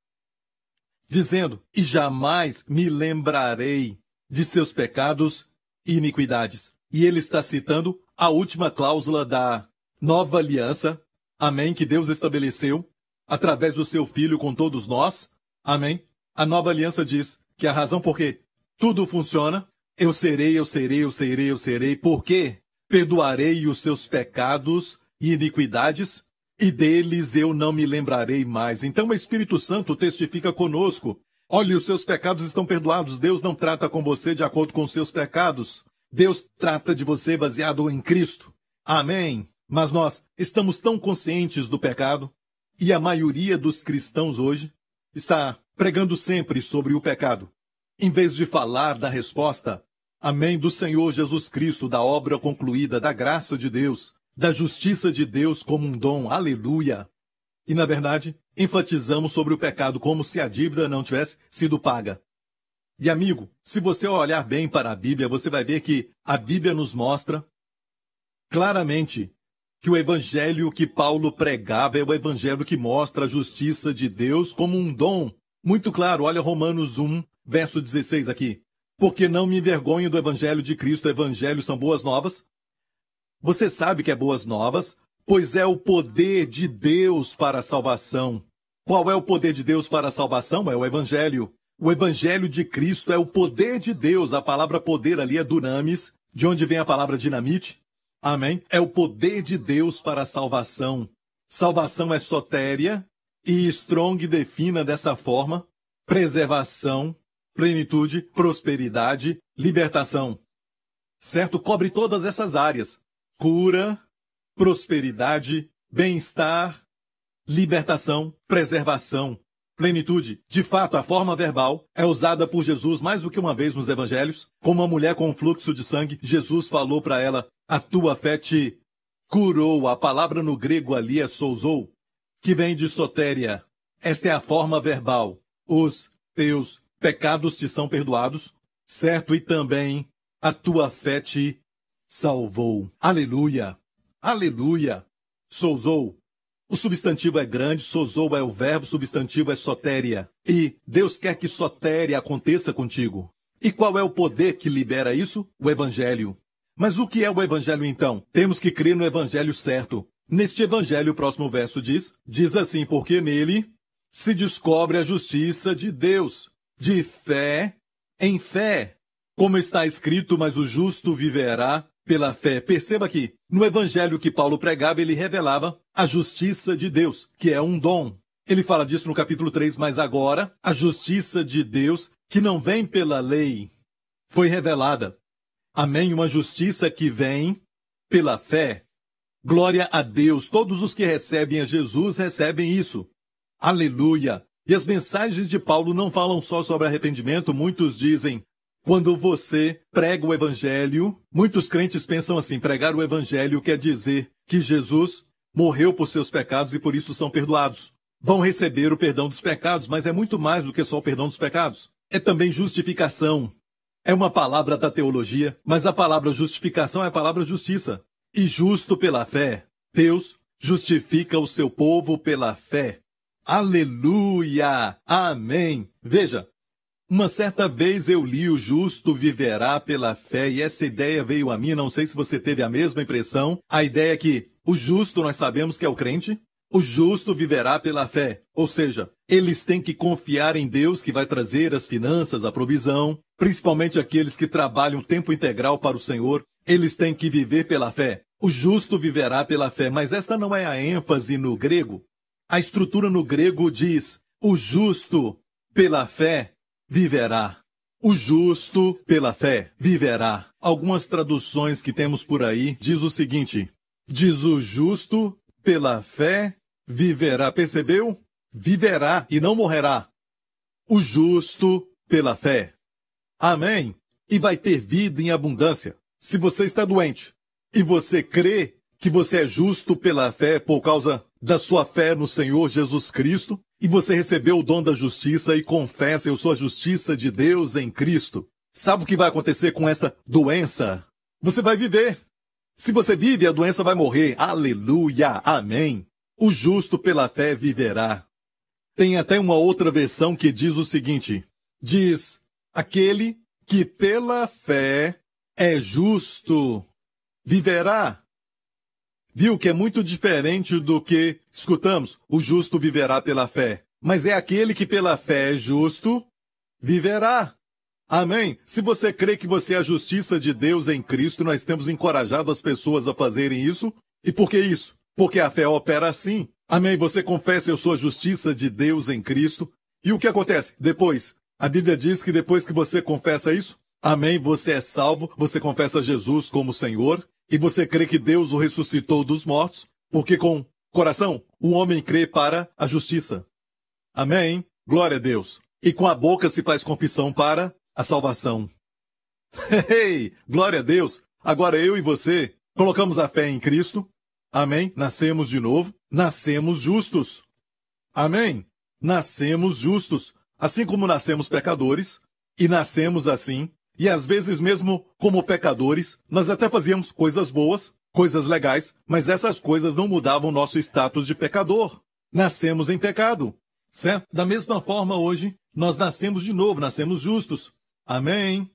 dizendo: E jamais me lembrarei de seus pecados e iniquidades. E ele está citando a última cláusula da nova aliança, amém, que Deus estabeleceu através do seu filho com todos nós, amém. A nova aliança diz que a razão por que tudo funciona eu serei, eu serei, eu serei, eu serei, porque perdoarei os seus pecados e iniquidades. e deles eu não me lembrarei mais. Então o Espírito Santo testifica conosco. Olhe, os seus pecados estão perdoados. Deus não trata com você de acordo com os seus pecados. Deus trata de você baseado em Cristo. Amém. Mas nós estamos tão conscientes do pecado, e a maioria dos cristãos hoje está pregando sempre sobre o pecado, em vez de falar da resposta. Amém do Senhor Jesus Cristo, da obra concluída, da graça de Deus, da justiça de Deus como um dom. Aleluia. E na verdade, enfatizamos sobre o pecado como se a dívida não tivesse sido paga. E amigo, se você olhar bem para a Bíblia, você vai ver que a Bíblia nos mostra claramente que o evangelho que Paulo pregava é o evangelho que mostra a justiça de Deus como um dom. Muito claro, olha Romanos 1, verso 16 aqui. Porque não me envergonho do evangelho de Cristo, o evangelho são boas novas. Você sabe que é boas novas, pois é o poder de Deus para a salvação. Qual é o poder de Deus para a salvação? É o evangelho. O evangelho de Cristo é o poder de Deus. A palavra poder ali é dunamis, de onde vem a palavra dinamite. Amém? É o poder de Deus para a salvação. Salvação é sotéria e Strong defina dessa forma: preservação, plenitude, prosperidade, libertação. Certo? Cobre todas essas áreas: cura, prosperidade, bem-estar, libertação, preservação, Plenitude. De fato, a forma verbal é usada por Jesus mais do que uma vez nos evangelhos. Como uma mulher com um fluxo de sangue, Jesus falou para ela: A tua fé te curou. A palavra no grego ali é souzou, que vem de sotéria. Esta é a forma verbal. Os teus pecados te são perdoados, certo? E também a tua fé te salvou. Aleluia! Aleluia! Souzou o substantivo é grande, sozou é o verbo, substantivo é sotéria. E Deus quer que sotéria aconteça contigo. E qual é o poder que libera isso? O Evangelho. Mas o que é o Evangelho então? Temos que crer no Evangelho certo. Neste Evangelho, o próximo verso diz, diz assim, porque nele se descobre a justiça de Deus, de fé em fé. Como está escrito, mas o justo viverá pela fé. Perceba que, no evangelho que Paulo pregava, ele revelava a justiça de Deus, que é um dom. Ele fala disso no capítulo 3, mas agora, a justiça de Deus, que não vem pela lei, foi revelada. Amém? Uma justiça que vem pela fé. Glória a Deus. Todos os que recebem a Jesus recebem isso. Aleluia. E as mensagens de Paulo não falam só sobre arrependimento, muitos dizem, quando você prega o evangelho, muitos crentes pensam assim: pregar o evangelho quer dizer que Jesus morreu por seus pecados e por isso são perdoados. Vão receber o perdão dos pecados, mas é muito mais do que só o perdão dos pecados. É também justificação. É uma palavra da teologia, mas a palavra justificação é a palavra justiça. E justo pela fé. Deus justifica o seu povo pela fé. Aleluia! Amém! Veja, uma certa vez eu li O Justo Viverá pela Fé e essa ideia veio a mim, não sei se você teve a mesma impressão. A ideia é que o justo nós sabemos que é o crente, o justo viverá pela fé, ou seja, eles têm que confiar em Deus que vai trazer as finanças, a provisão, principalmente aqueles que trabalham tempo integral para o Senhor, eles têm que viver pela fé. O justo viverá pela fé, mas esta não é a ênfase no grego. A estrutura no grego diz: o justo pela fé viverá. O justo, pela fé, viverá. Algumas traduções que temos por aí diz o seguinte: diz o justo, pela fé, viverá. Percebeu? Viverá e não morrerá. O justo, pela fé. Amém. E vai ter vida em abundância. Se você está doente e você crê que você é justo pela fé por causa da sua fé no Senhor Jesus Cristo, e você recebeu o dom da justiça e confessa, eu sou a justiça de Deus em Cristo. Sabe o que vai acontecer com esta doença? Você vai viver. Se você vive, a doença vai morrer. Aleluia! Amém! O justo pela fé viverá. Tem até uma outra versão que diz o seguinte: diz, aquele que pela fé é justo viverá. Viu que é muito diferente do que escutamos, o justo viverá pela fé. Mas é aquele que pela fé é justo, viverá. Amém? Se você crê que você é a justiça de Deus em Cristo, nós temos encorajado as pessoas a fazerem isso. E por que isso? Porque a fé opera assim. Amém. Você confessa a sua justiça de Deus em Cristo. E o que acontece? Depois, a Bíblia diz que depois que você confessa isso, amém, você é salvo, você confessa Jesus como Senhor, e você crê que Deus o ressuscitou dos mortos, porque com coração o homem crê para a justiça. Amém. Glória a Deus. E com a boca se faz confissão para a salvação. Hey, glória a Deus! Agora eu e você colocamos a fé em Cristo. Amém? Nascemos de novo. Nascemos justos. Amém? Nascemos justos. Assim como nascemos pecadores, e nascemos assim, e às vezes mesmo como pecadores, nós até fazíamos coisas boas, coisas legais, mas essas coisas não mudavam nosso status de pecador. Nascemos em pecado. Certo? Da mesma forma hoje, nós nascemos de novo, nascemos justos. Amém?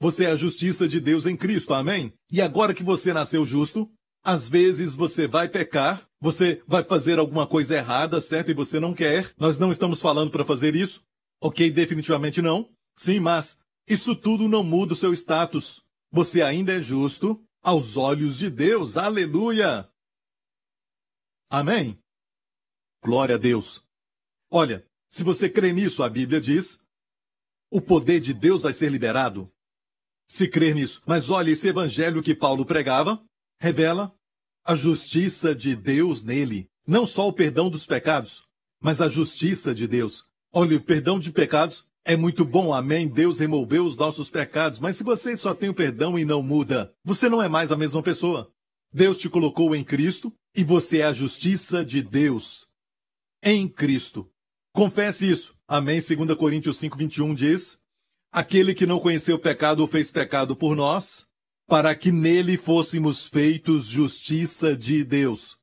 Você é a justiça de Deus em Cristo, amém? E agora que você nasceu justo, às vezes você vai pecar, você vai fazer alguma coisa errada, certo? E você não quer. Nós não estamos falando para fazer isso. Ok, definitivamente não. Sim, mas isso tudo não muda o seu status. Você ainda é justo aos olhos de Deus. Aleluia! Amém? Glória a Deus. Olha, se você crê nisso, a Bíblia diz, o poder de Deus vai ser liberado se crer nisso. Mas olha, esse evangelho que Paulo pregava revela a justiça de Deus nele. Não só o perdão dos pecados, mas a justiça de Deus. Olha, o perdão de pecados é muito bom, amém. Deus removeu os nossos pecados, mas se você só tem o perdão e não muda, você não é mais a mesma pessoa. Deus te colocou em Cristo e você é a justiça de Deus. Em Cristo. Confesse isso. Amém. 2 Coríntios 5, 21 diz: Aquele que não conheceu pecado fez pecado por nós, para que nele fôssemos feitos justiça de Deus.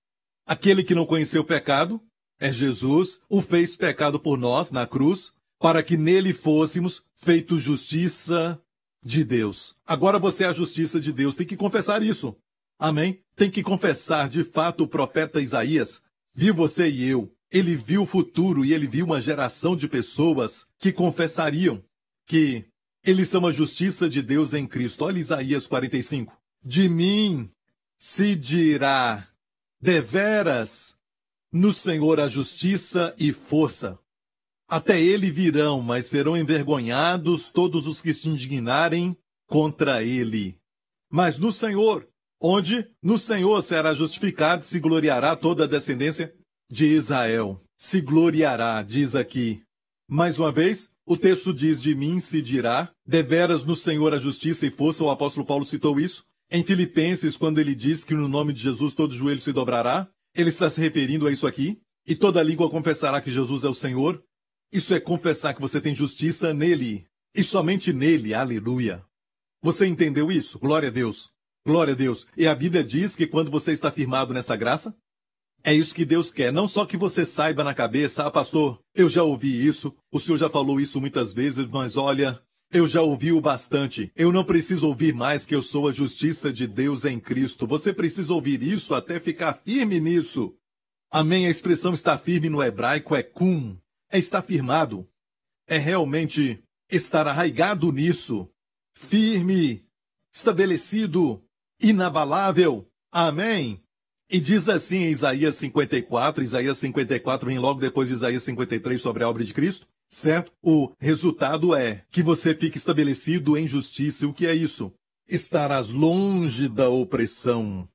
Aquele que não conheceu pecado, é Jesus, o fez pecado por nós na cruz, para que nele fôssemos feitos justiça de Deus. Agora você é a justiça de Deus, tem que confessar isso. Amém? Tem que confessar, de fato, o profeta Isaías viu você e eu. Ele viu o futuro e ele viu uma geração de pessoas que confessariam que eles são a justiça de Deus em Cristo. Olha Isaías 45. De mim se dirá, deveras, no Senhor a justiça e força. Até ele virão, mas serão envergonhados todos os que se indignarem contra ele. Mas no Senhor, onde no Senhor será justificado, se gloriará toda a descendência de Israel. Se gloriará, diz aqui. Mais uma vez, o texto diz: De mim se dirá, deveras no Senhor a justiça e força. O apóstolo Paulo citou isso. Em Filipenses, quando ele diz que no nome de Jesus todo joelho se dobrará, ele está se referindo a isso aqui. E toda língua confessará que Jesus é o Senhor. Isso é confessar que você tem justiça nele. E somente nele. Aleluia. Você entendeu isso? Glória a Deus. Glória a Deus. E a Bíblia diz que quando você está firmado nesta graça, é isso que Deus quer, não só que você saiba na cabeça, ah, pastor, eu já ouvi isso, o senhor já falou isso muitas vezes, mas olha, eu já ouvi o bastante. Eu não preciso ouvir mais que eu sou a justiça de Deus em Cristo. Você precisa ouvir isso até ficar firme nisso. Amém. A expressão estar firme no hebraico é kum. É estar firmado. É realmente estar arraigado nisso. Firme. Estabelecido. Inabalável. Amém. E diz assim em Isaías 54, Isaías 54 vem logo depois de Isaías 53 sobre a obra de Cristo, certo? O resultado é que você fique estabelecido em justiça. O que é isso? Estarás longe da opressão,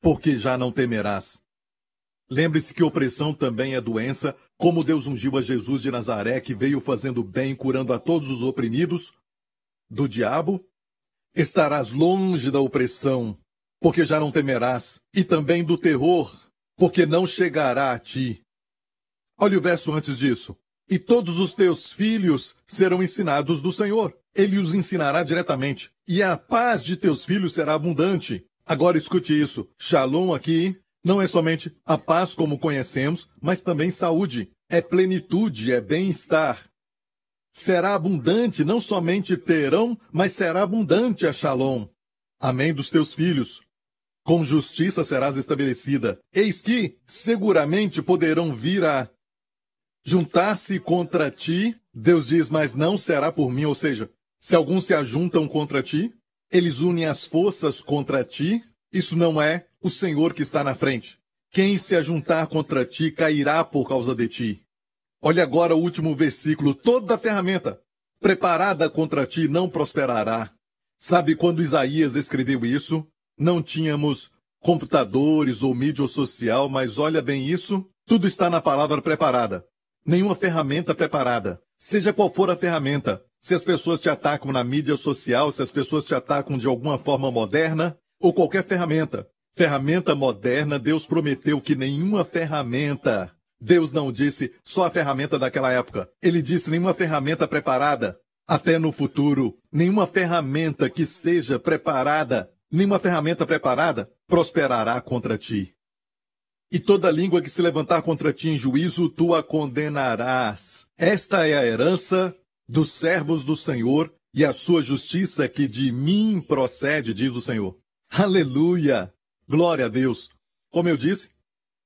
porque já não temerás. Lembre-se que opressão também é doença, como Deus ungiu a Jesus de Nazaré, que veio fazendo bem, curando a todos os oprimidos do diabo. Estarás longe da opressão, porque já não temerás, e também do terror, porque não chegará a ti. Olha o verso antes disso. E todos os teus filhos serão ensinados do Senhor. Ele os ensinará diretamente. E a paz de teus filhos será abundante. Agora escute isso. Shalom aqui não é somente a paz como conhecemos, mas também saúde. É plenitude, é bem-estar. Será abundante, não somente terão, mas será abundante a Shalom. Amém dos teus filhos. Com justiça serás estabelecida. Eis que, seguramente, poderão vir a juntar-se contra ti. Deus diz, mas não será por mim. Ou seja, se alguns se ajuntam contra ti, eles unem as forças contra ti. Isso não é o Senhor que está na frente. Quem se ajuntar contra ti cairá por causa de ti. Olha agora o último versículo. Toda ferramenta preparada contra ti não prosperará. Sabe quando Isaías escreveu isso? Não tínhamos computadores ou mídia social, mas olha bem isso. Tudo está na palavra preparada. Nenhuma ferramenta preparada. Seja qual for a ferramenta. Se as pessoas te atacam na mídia social, se as pessoas te atacam de alguma forma moderna, ou qualquer ferramenta. Ferramenta moderna, Deus prometeu que nenhuma ferramenta. Deus não disse só a ferramenta daquela época. Ele disse nenhuma ferramenta preparada. Até no futuro, nenhuma ferramenta que seja preparada, nenhuma ferramenta preparada prosperará contra ti. E toda língua que se levantar contra ti em juízo, tu a condenarás. Esta é a herança dos servos do Senhor e a sua justiça que de mim procede, diz o Senhor. Aleluia! Glória a Deus! Como eu disse,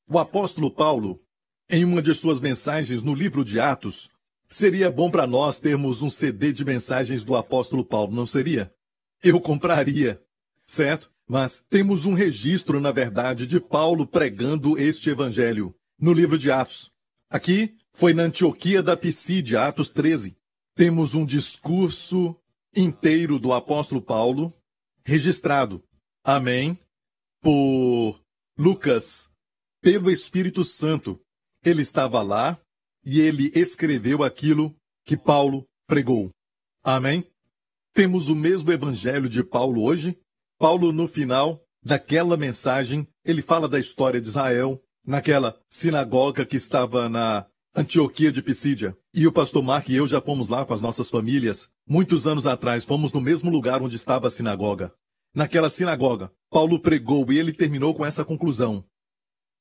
o apóstolo Paulo, em uma de suas mensagens no livro de Atos, seria bom para nós termos um CD de mensagens do apóstolo Paulo, não seria? Eu compraria, certo? Mas temos um registro, na verdade, de Paulo pregando este evangelho no livro de Atos. Aqui foi na Antioquia da Pisídia, Atos 13. Temos um discurso inteiro do apóstolo Paulo registrado Amém. Por Lucas, pelo Espírito Santo. Ele estava lá e ele escreveu aquilo que Paulo pregou. Amém? Temos o mesmo evangelho de Paulo hoje. Paulo, no final daquela mensagem, ele fala da história de Israel, naquela sinagoga que estava na Antioquia de Pisídia. E o pastor Mark e eu já fomos lá com as nossas famílias. Muitos anos atrás, fomos no mesmo lugar onde estava a sinagoga naquela sinagoga. Paulo pregou e ele terminou com essa conclusão.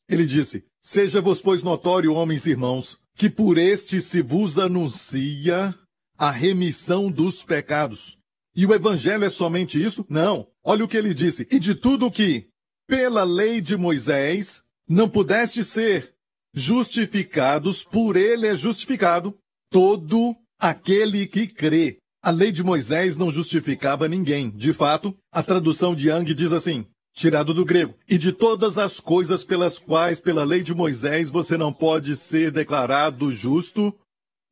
Ele disse: Seja-vos, pois, notório, homens e irmãos, que por este se vos anuncia a remissão dos pecados. E o evangelho é somente isso? Não. Olha o que ele disse. E de tudo que, pela lei de Moisés, não pudeste ser justificados, por ele é justificado todo aquele que crê. A lei de Moisés não justificava ninguém. De fato, a tradução de Yang diz assim, tirado do grego, e de todas as coisas pelas quais, pela lei de Moisés, você não pode ser declarado justo,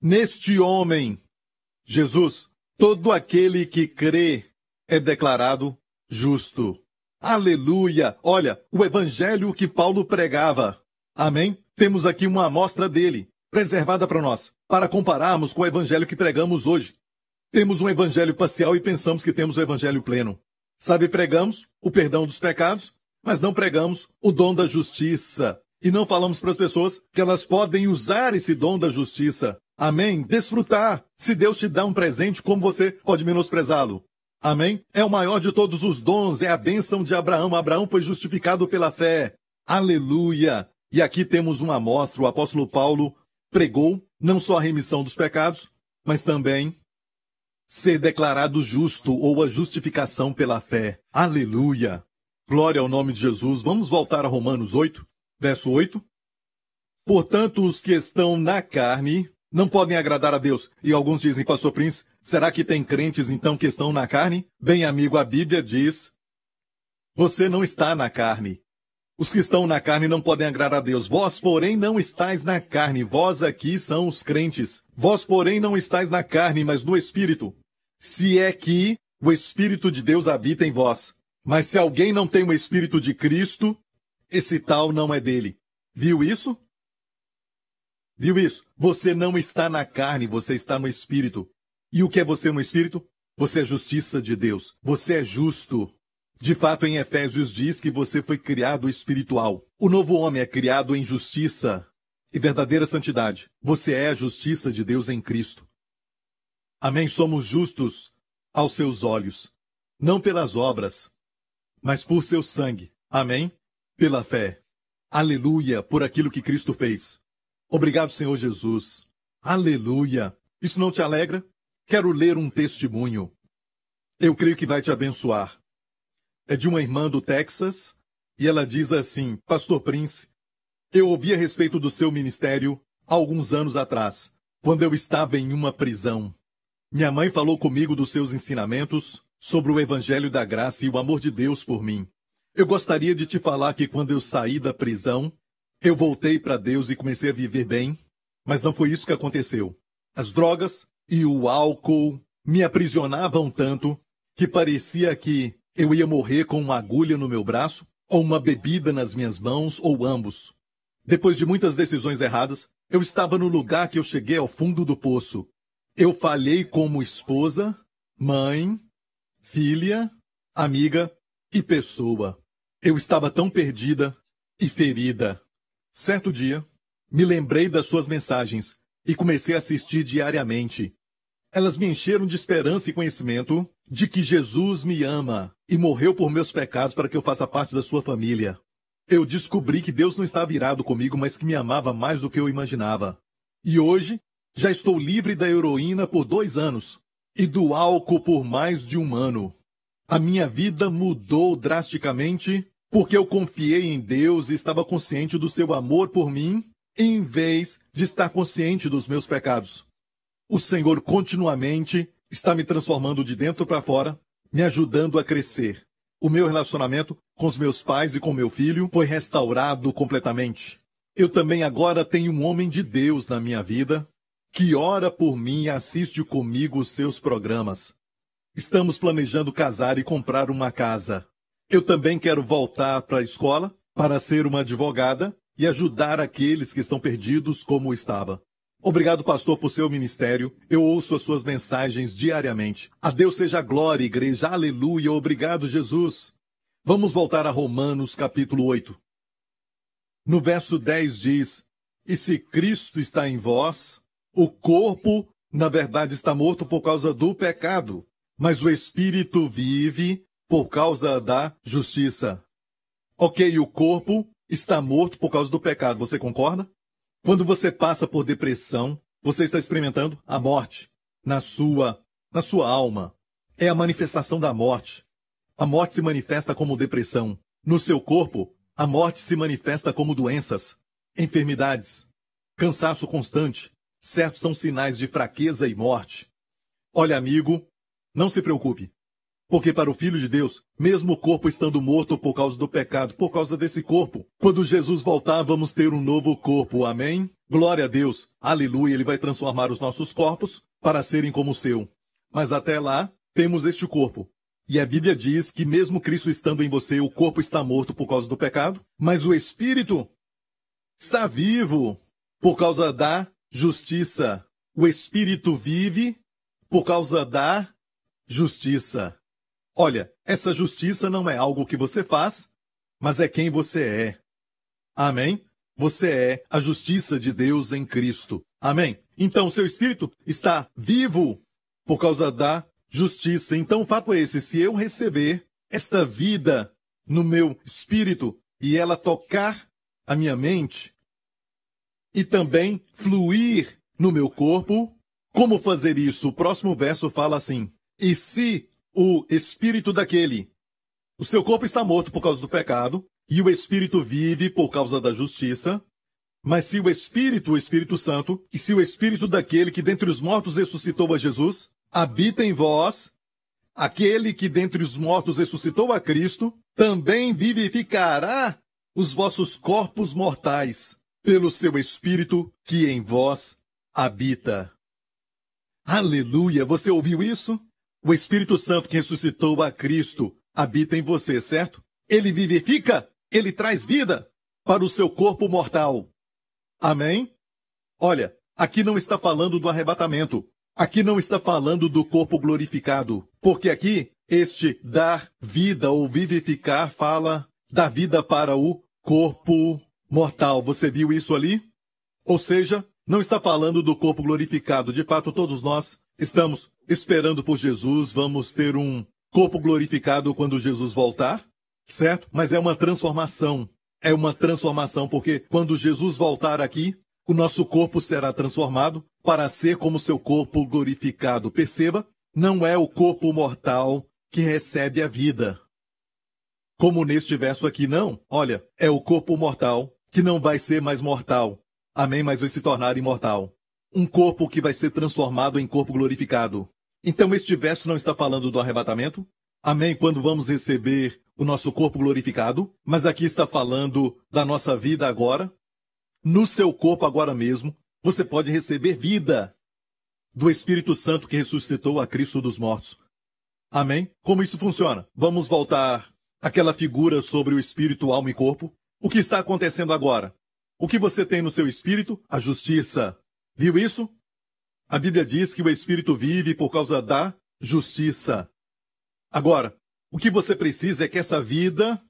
neste homem, Jesus, todo aquele que crê é declarado justo. Aleluia! Olha, o evangelho que Paulo pregava. Amém? Temos aqui uma amostra dele, preservada para nós, para compararmos com o evangelho que pregamos hoje. Temos um evangelho parcial e pensamos que temos o evangelho pleno. Sabe, pregamos o perdão dos pecados, mas não pregamos o dom da justiça. E não falamos para as pessoas que elas podem usar esse dom da justiça. Amém? Desfrutar. Se Deus te dá um presente, como você pode menosprezá-lo? Amém? É o maior de todos os dons, é a bênção de Abraão. Abraão foi justificado pela fé. Aleluia! E aqui temos uma amostra. O apóstolo Paulo pregou não só a remissão dos pecados, mas também ser declarado justo ou a justificação pela fé. Aleluia! Glória ao nome de Jesus. Vamos voltar a Romanos 8, verso 8. Portanto, os que estão na carne não podem agradar a Deus. E alguns dizem, Pastor Prince, será que tem crentes então que estão na carne? Bem, amigo, a Bíblia diz: Você não está na carne. Os que estão na carne não podem agradar a Deus. Vós, porém, não estáis na carne. Vós aqui são os crentes. Vós, porém, não estáis na carne, mas no Espírito. Se é que o Espírito de Deus habita em vós. Mas se alguém não tem o Espírito de Cristo, esse tal não é dele. Viu isso? Viu isso? Você não está na carne, você está no Espírito. E o que é você no Espírito? Você é justiça de Deus. Você é justo. De fato, em Efésios diz que você foi criado espiritual. O novo homem é criado em justiça e verdadeira santidade. Você é a justiça de Deus em Cristo. Amém? Somos justos aos seus olhos, não pelas obras, mas por seu sangue. Amém? Pela fé. Aleluia por aquilo que Cristo fez. Obrigado, Senhor Jesus. Aleluia. Isso não te alegra? Quero ler um testemunho. Eu creio que vai te abençoar é de uma irmã do Texas, e ela diz assim: Pastor Prince, eu ouvi a respeito do seu ministério há alguns anos atrás, quando eu estava em uma prisão. Minha mãe falou comigo dos seus ensinamentos sobre o Evangelho da Graça e o amor de Deus por mim. Eu gostaria de te falar que quando eu saí da prisão, Eu voltei para Deus e comecei a viver bem, mas não foi isso que aconteceu. As drogas e o álcool me aprisionavam tanto que parecia que eu ia morrer com uma agulha no meu braço, ou uma bebida nas minhas mãos, ou ambos. Depois de muitas decisões erradas, eu estava no lugar que eu cheguei ao fundo do poço. Eu falhei como esposa, mãe, filha, amiga e pessoa. Eu estava tão perdida e ferida. Certo dia, me lembrei das suas mensagens e comecei a assistir diariamente. Elas me encheram de esperança e conhecimento de que Jesus me ama e morreu por meus pecados para que eu faça parte da sua família. Eu descobri que Deus não estava irado comigo, mas que me amava mais do que eu imaginava. E hoje, já estou livre da heroína por dois anos e do álcool por mais de um ano. A minha vida mudou drasticamente porque eu confiei em Deus e estava consciente do seu amor por mim, em vez de estar consciente dos meus pecados. O Senhor continuamente está me transformando de dentro para fora, me ajudando a crescer. O meu relacionamento com os meus pais e com meu filho foi restaurado completamente. Eu também agora tenho um homem de Deus na minha vida que ora por mim e assiste comigo os seus programas. Estamos planejando casar e comprar uma casa. Eu também quero voltar para a escola para ser uma advogada e ajudar aqueles que estão perdidos como estava. Obrigado, pastor, por seu ministério. Eu ouço as suas mensagens diariamente. A Deus seja a glória, igreja. Aleluia. Obrigado, Jesus. Vamos voltar a Romanos, capítulo 8. No verso 10 diz: E se Cristo está em vós, o corpo, na verdade, está morto por causa do pecado, mas o espírito vive por causa da justiça. Ok, o corpo está morto por causa do pecado, você concorda? Quando você passa por depressão, você está experimentando a morte na sua, na sua alma. É a manifestação da morte. A morte se manifesta como depressão. No seu corpo, a morte se manifesta como doenças, enfermidades, cansaço constante. Certos são sinais de fraqueza e morte. Olha, amigo, não se preocupe. Porque para o Filho de Deus, mesmo o corpo estando morto por causa do pecado, por causa desse corpo, quando Jesus voltar, vamos ter um novo corpo. Amém? Glória a Deus. Aleluia. Ele vai transformar os nossos corpos para serem como o seu. Mas até lá, temos este corpo. E a Bíblia diz que mesmo Cristo estando em você, o corpo está morto por causa do pecado, mas o espírito está vivo por causa da justiça. O espírito vive por causa da justiça. Olha, essa justiça não é algo que você faz, mas é quem você é. Amém? Você é a justiça de Deus em Cristo. Amém? Então, seu espírito está vivo por causa da justiça. Então, o fato é esse: se eu receber esta vida no meu espírito e ela tocar a minha mente e também fluir no meu corpo, como fazer isso? O próximo verso fala assim: E se o espírito daquele. O seu corpo está morto por causa do pecado, e o espírito vive por causa da justiça. Mas se o espírito, o Espírito Santo, e se o espírito daquele que dentre os mortos ressuscitou a Jesus, habita em vós, aquele que dentre os mortos ressuscitou a Cristo, também vivificará os vossos corpos mortais, pelo seu espírito que em vós habita. Aleluia! Você ouviu isso? O Espírito Santo que ressuscitou a Cristo habita em você, certo? Ele vivifica, ele traz vida para o seu corpo mortal. Amém? Olha, aqui não está falando do arrebatamento. Aqui não está falando do corpo glorificado. Porque aqui, este dar vida ou vivificar fala da vida para o corpo mortal. Você viu isso ali? Ou seja, não está falando do corpo glorificado. De fato, todos nós Estamos esperando por Jesus, vamos ter um corpo glorificado quando Jesus voltar, certo? Mas é uma transformação. É uma transformação porque quando Jesus voltar aqui, o nosso corpo será transformado para ser como seu corpo glorificado. Perceba, não é o corpo mortal que recebe a vida. Como neste verso aqui, não. Olha, é o corpo mortal que não vai ser mais mortal. Amém? Mas vai se tornar imortal um corpo que vai ser transformado em corpo glorificado. Então este verso não está falando do arrebatamento? Amém? Quando vamos receber o nosso corpo glorificado, mas aqui está falando da nossa vida agora, no seu corpo agora mesmo, você pode receber vida do Espírito Santo que ressuscitou a Cristo dos mortos. Amém? Como isso funciona? Vamos voltar àquela figura sobre o espírito, alma e corpo. O que está acontecendo agora? O que você tem no seu espírito? A justiça. Viu isso? A Bíblia diz que o espírito vive por causa da justiça. Agora, o que você precisa é que essa vida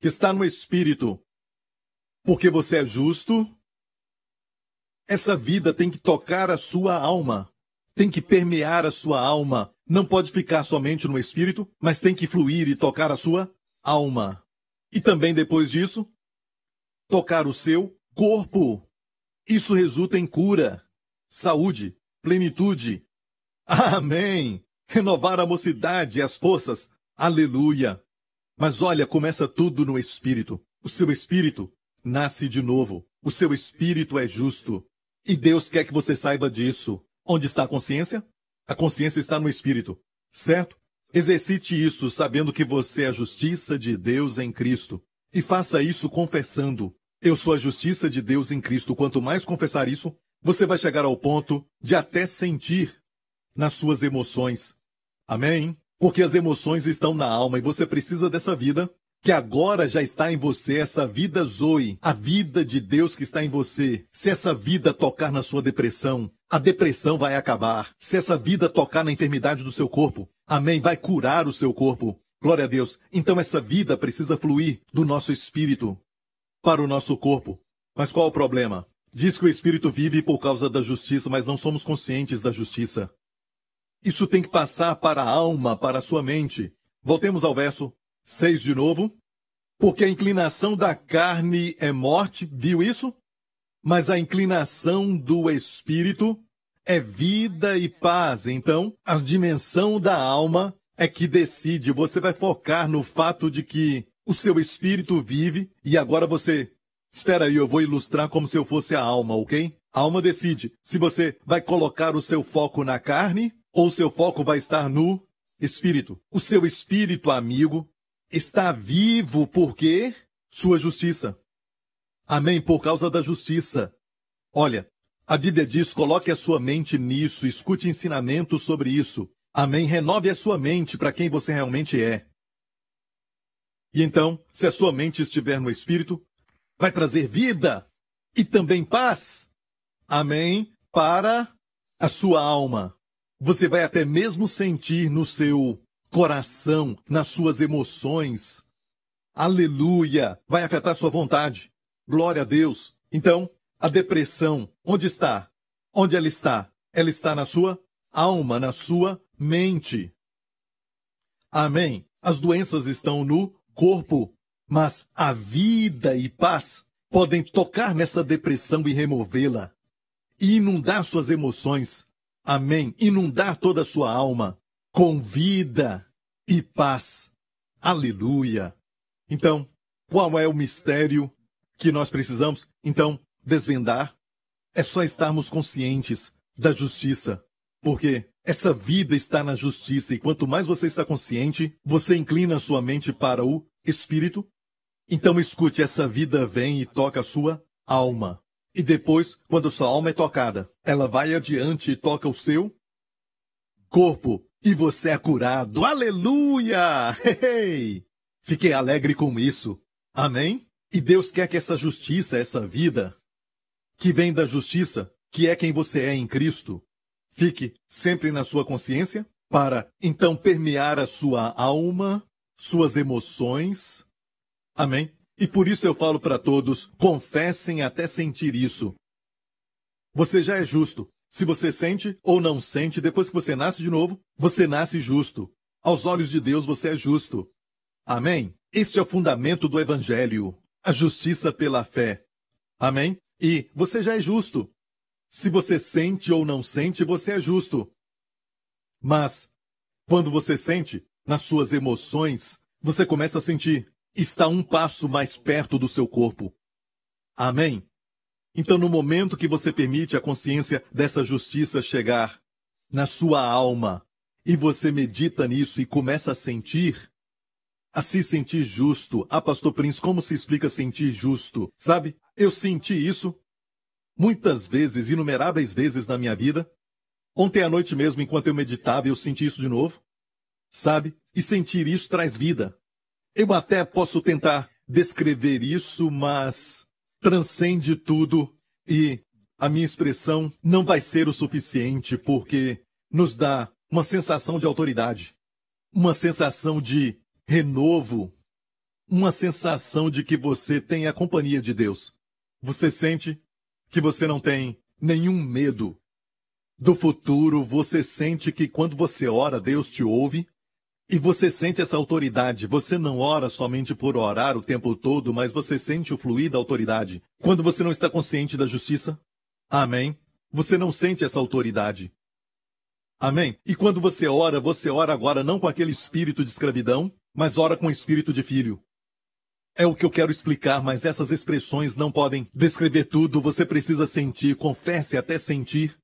que está no espírito, porque você é justo, essa vida tem que tocar a sua alma, tem que permear a sua alma, não pode ficar somente no espírito, mas tem que fluir e tocar a sua alma. E também depois disso, tocar o seu corpo. Isso resulta em cura, saúde, plenitude. Amém! Renovar a mocidade e as forças. Aleluia! Mas olha, começa tudo no espírito. O seu espírito nasce de novo. O seu espírito é justo. E Deus quer que você saiba disso. Onde está a consciência? A consciência está no espírito, certo? Exercite isso sabendo que você é a justiça de Deus em Cristo. E faça isso confessando. Eu sou a justiça de Deus em Cristo. Quanto mais confessar isso, você vai chegar ao ponto de até sentir nas suas emoções. Amém? Porque as emoções estão na alma e você precisa dessa vida que agora já está em você, essa vida Zoe, a vida de Deus que está em você. Se essa vida tocar na sua depressão, a depressão vai acabar. Se essa vida tocar na enfermidade do seu corpo, amém, vai curar o seu corpo. Glória a Deus. Então essa vida precisa fluir do nosso espírito para o nosso corpo. Mas qual o problema? Diz que o espírito vive por causa da justiça, mas não somos conscientes da justiça. Isso tem que passar para a alma, para a sua mente. Voltemos ao verso 6 de novo. Porque a inclinação da carne é morte, viu isso? Mas a inclinação do espírito é vida e paz. Então, a dimensão da alma é que decide. Você vai focar no fato de que o seu espírito vive e agora você. Espera aí, eu vou ilustrar como se eu fosse a alma, ok? A alma decide se você vai colocar o seu foco na carne ou seu foco vai estar no espírito. O seu espírito amigo está vivo porque sua justiça. Amém, por causa da justiça. Olha, a Bíblia diz: coloque a sua mente nisso, escute ensinamentos sobre isso. Amém, renove a sua mente para quem você realmente é. E então, se a sua mente estiver no Espírito, vai trazer vida e também paz. Amém, para a sua alma. Você vai até mesmo sentir no seu coração, nas suas emoções. Aleluia! Vai afetar sua vontade. Glória a Deus. Então, a depressão, onde está? Onde ela está? Ela está na sua alma, na sua mente. Amém. As doenças estão no corpo, mas a vida e paz podem tocar nessa depressão e removê-la e inundar suas emoções Amém. Inundar toda a sua alma com vida e paz. Aleluia. Então, qual é o mistério que nós precisamos, então, desvendar? É só estarmos conscientes da justiça. Porque essa vida está na justiça e quanto mais você está consciente, você inclina sua mente para o espírito. Então escute, essa vida vem e toca a sua alma. E depois, quando sua alma é tocada, ela vai adiante e toca o seu corpo. E você é curado. Aleluia! Hey! Fiquei alegre com isso. Amém? E Deus quer que essa justiça, essa vida, que vem da justiça, que é quem você é em Cristo, fique sempre na sua consciência, para então permear a sua alma, suas emoções. Amém? E por isso eu falo para todos: confessem até sentir isso. Você já é justo. Se você sente ou não sente, depois que você nasce de novo, você nasce justo. Aos olhos de Deus você é justo. Amém? Este é o fundamento do Evangelho. A justiça pela fé. Amém? E você já é justo. Se você sente ou não sente, você é justo. Mas, quando você sente, nas suas emoções, você começa a sentir está um passo mais perto do seu corpo. Amém? Então, no momento que você permite a consciência dessa justiça chegar na sua alma, e você medita nisso e começa a sentir, a se sentir justo. Ah, pastor Prince, como se explica sentir justo? Sabe? Eu senti isso muitas vezes, inumeráveis vezes na minha vida. Ontem à noite mesmo, enquanto eu meditava, eu senti isso de novo. Sabe? E sentir isso traz vida. Eu até posso tentar descrever isso, mas transcende tudo e a minha expressão não vai ser o suficiente porque nos dá uma sensação de autoridade, uma sensação de renovo, uma sensação de que você tem a companhia de Deus. Você sente que você não tem nenhum medo do futuro, você sente que quando você ora, Deus te ouve, e você sente essa autoridade. Você não ora somente por orar o tempo todo, mas você sente o fluir da autoridade. Quando você não está consciente da justiça, amém? Você não sente essa autoridade. Amém? E quando você ora, você ora agora não com aquele espírito de escravidão, mas ora com o espírito de filho. É o que eu quero explicar, mas essas expressões não podem descrever tudo. Você precisa sentir, confesse até sentir.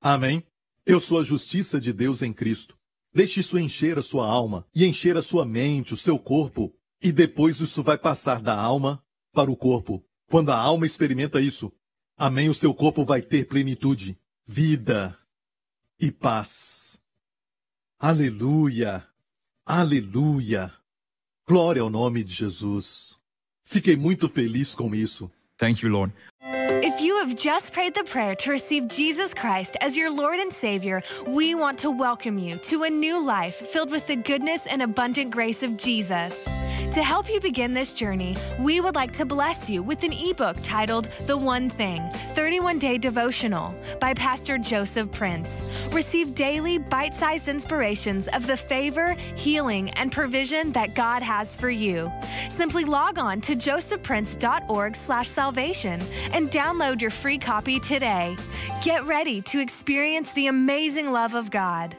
Amém? Eu sou a justiça de Deus em Cristo. Deixe isso encher a sua alma e encher a sua mente, o seu corpo, e depois isso vai passar da alma para o corpo. Quando a alma experimenta isso, amém, o seu corpo vai ter plenitude, vida e paz. Aleluia! Aleluia! Glória ao nome de Jesus. Fiquei muito feliz com isso. Thank you, Lord. Have just prayed the prayer to receive Jesus Christ as your Lord and Savior, we want to welcome you to a new life filled with the goodness and abundant grace of Jesus. To help you begin this journey, we would like to bless you with an ebook titled The One Thing 31 Day Devotional by Pastor Joseph Prince. Receive daily bite sized inspirations of the favor, healing, and provision that God has for you. Simply log on to josephprince.org slash salvation and download your free copy today. Get ready to experience the amazing love of God.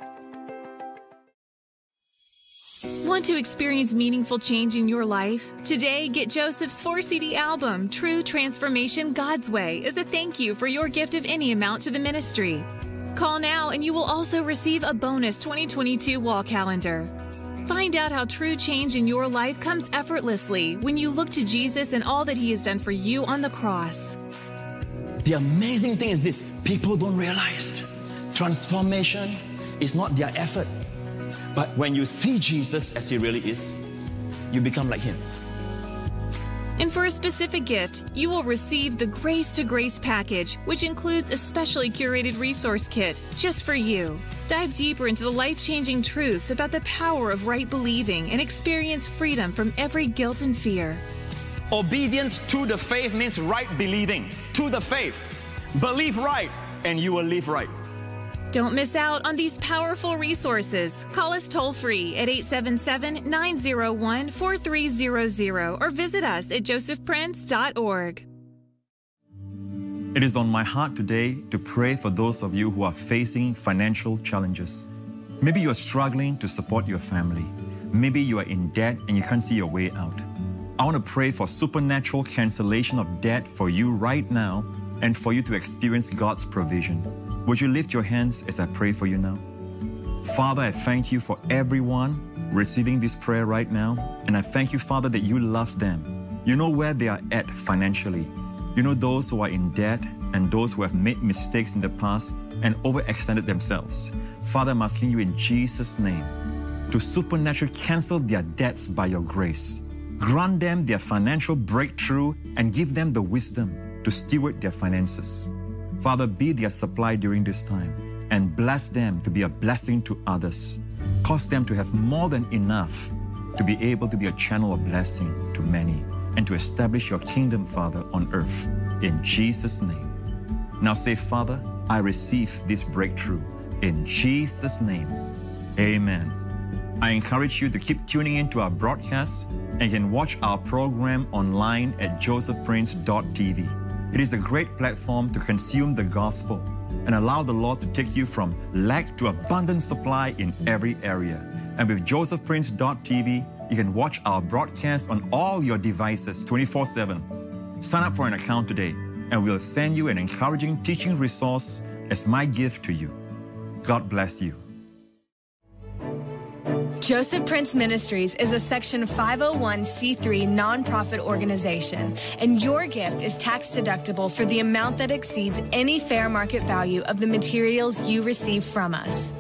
Want to experience meaningful change in your life? Today, get Joseph's 4 CD album, True Transformation God's Way, as a thank you for your gift of any amount to the ministry. Call now and you will also receive a bonus 2022 wall calendar. Find out how true change in your life comes effortlessly when you look to Jesus and all that he has done for you on the cross. The amazing thing is this people don't realize transformation is not their effort. But when you see Jesus as he really is, you become like him. And for a specific gift, you will receive the Grace to Grace package, which includes a specially curated resource kit just for you. Dive deeper into the life changing truths about the power of right believing and experience freedom from every guilt and fear. Obedience to the faith means right believing. To the faith. Believe right, and you will live right. Don't miss out on these powerful resources. Call us toll free at 877 901 4300 or visit us at josephprince.org. It is on my heart today to pray for those of you who are facing financial challenges. Maybe you are struggling to support your family. Maybe you are in debt and you can't see your way out. I want to pray for supernatural cancellation of debt for you right now and for you to experience God's provision. Would you lift your hands as I pray for you now? Father, I thank you for everyone receiving this prayer right now. And I thank you, Father, that you love them. You know where they are at financially. You know those who are in debt and those who have made mistakes in the past and overextended themselves. Father, I'm asking you in Jesus' name to supernaturally cancel their debts by your grace. Grant them their financial breakthrough and give them the wisdom to steward their finances. Father, be their supply during this time and bless them to be a blessing to others. Cause them to have more than enough to be able to be a channel of blessing to many and to establish your kingdom, Father, on earth. In Jesus' name. Now say, Father, I receive this breakthrough. In Jesus' name. Amen. I encourage you to keep tuning in to our broadcasts and you can watch our program online at josephprince.tv. It is a great platform to consume the gospel and allow the Lord to take you from lack to abundant supply in every area. And with josephprince.tv, you can watch our broadcast on all your devices 24 7. Sign up for an account today, and we'll send you an encouraging teaching resource as my gift to you. God bless you. Joseph Prince Ministries is a Section 501c3 nonprofit organization, and your gift is tax deductible for the amount that exceeds any fair market value of the materials you receive from us.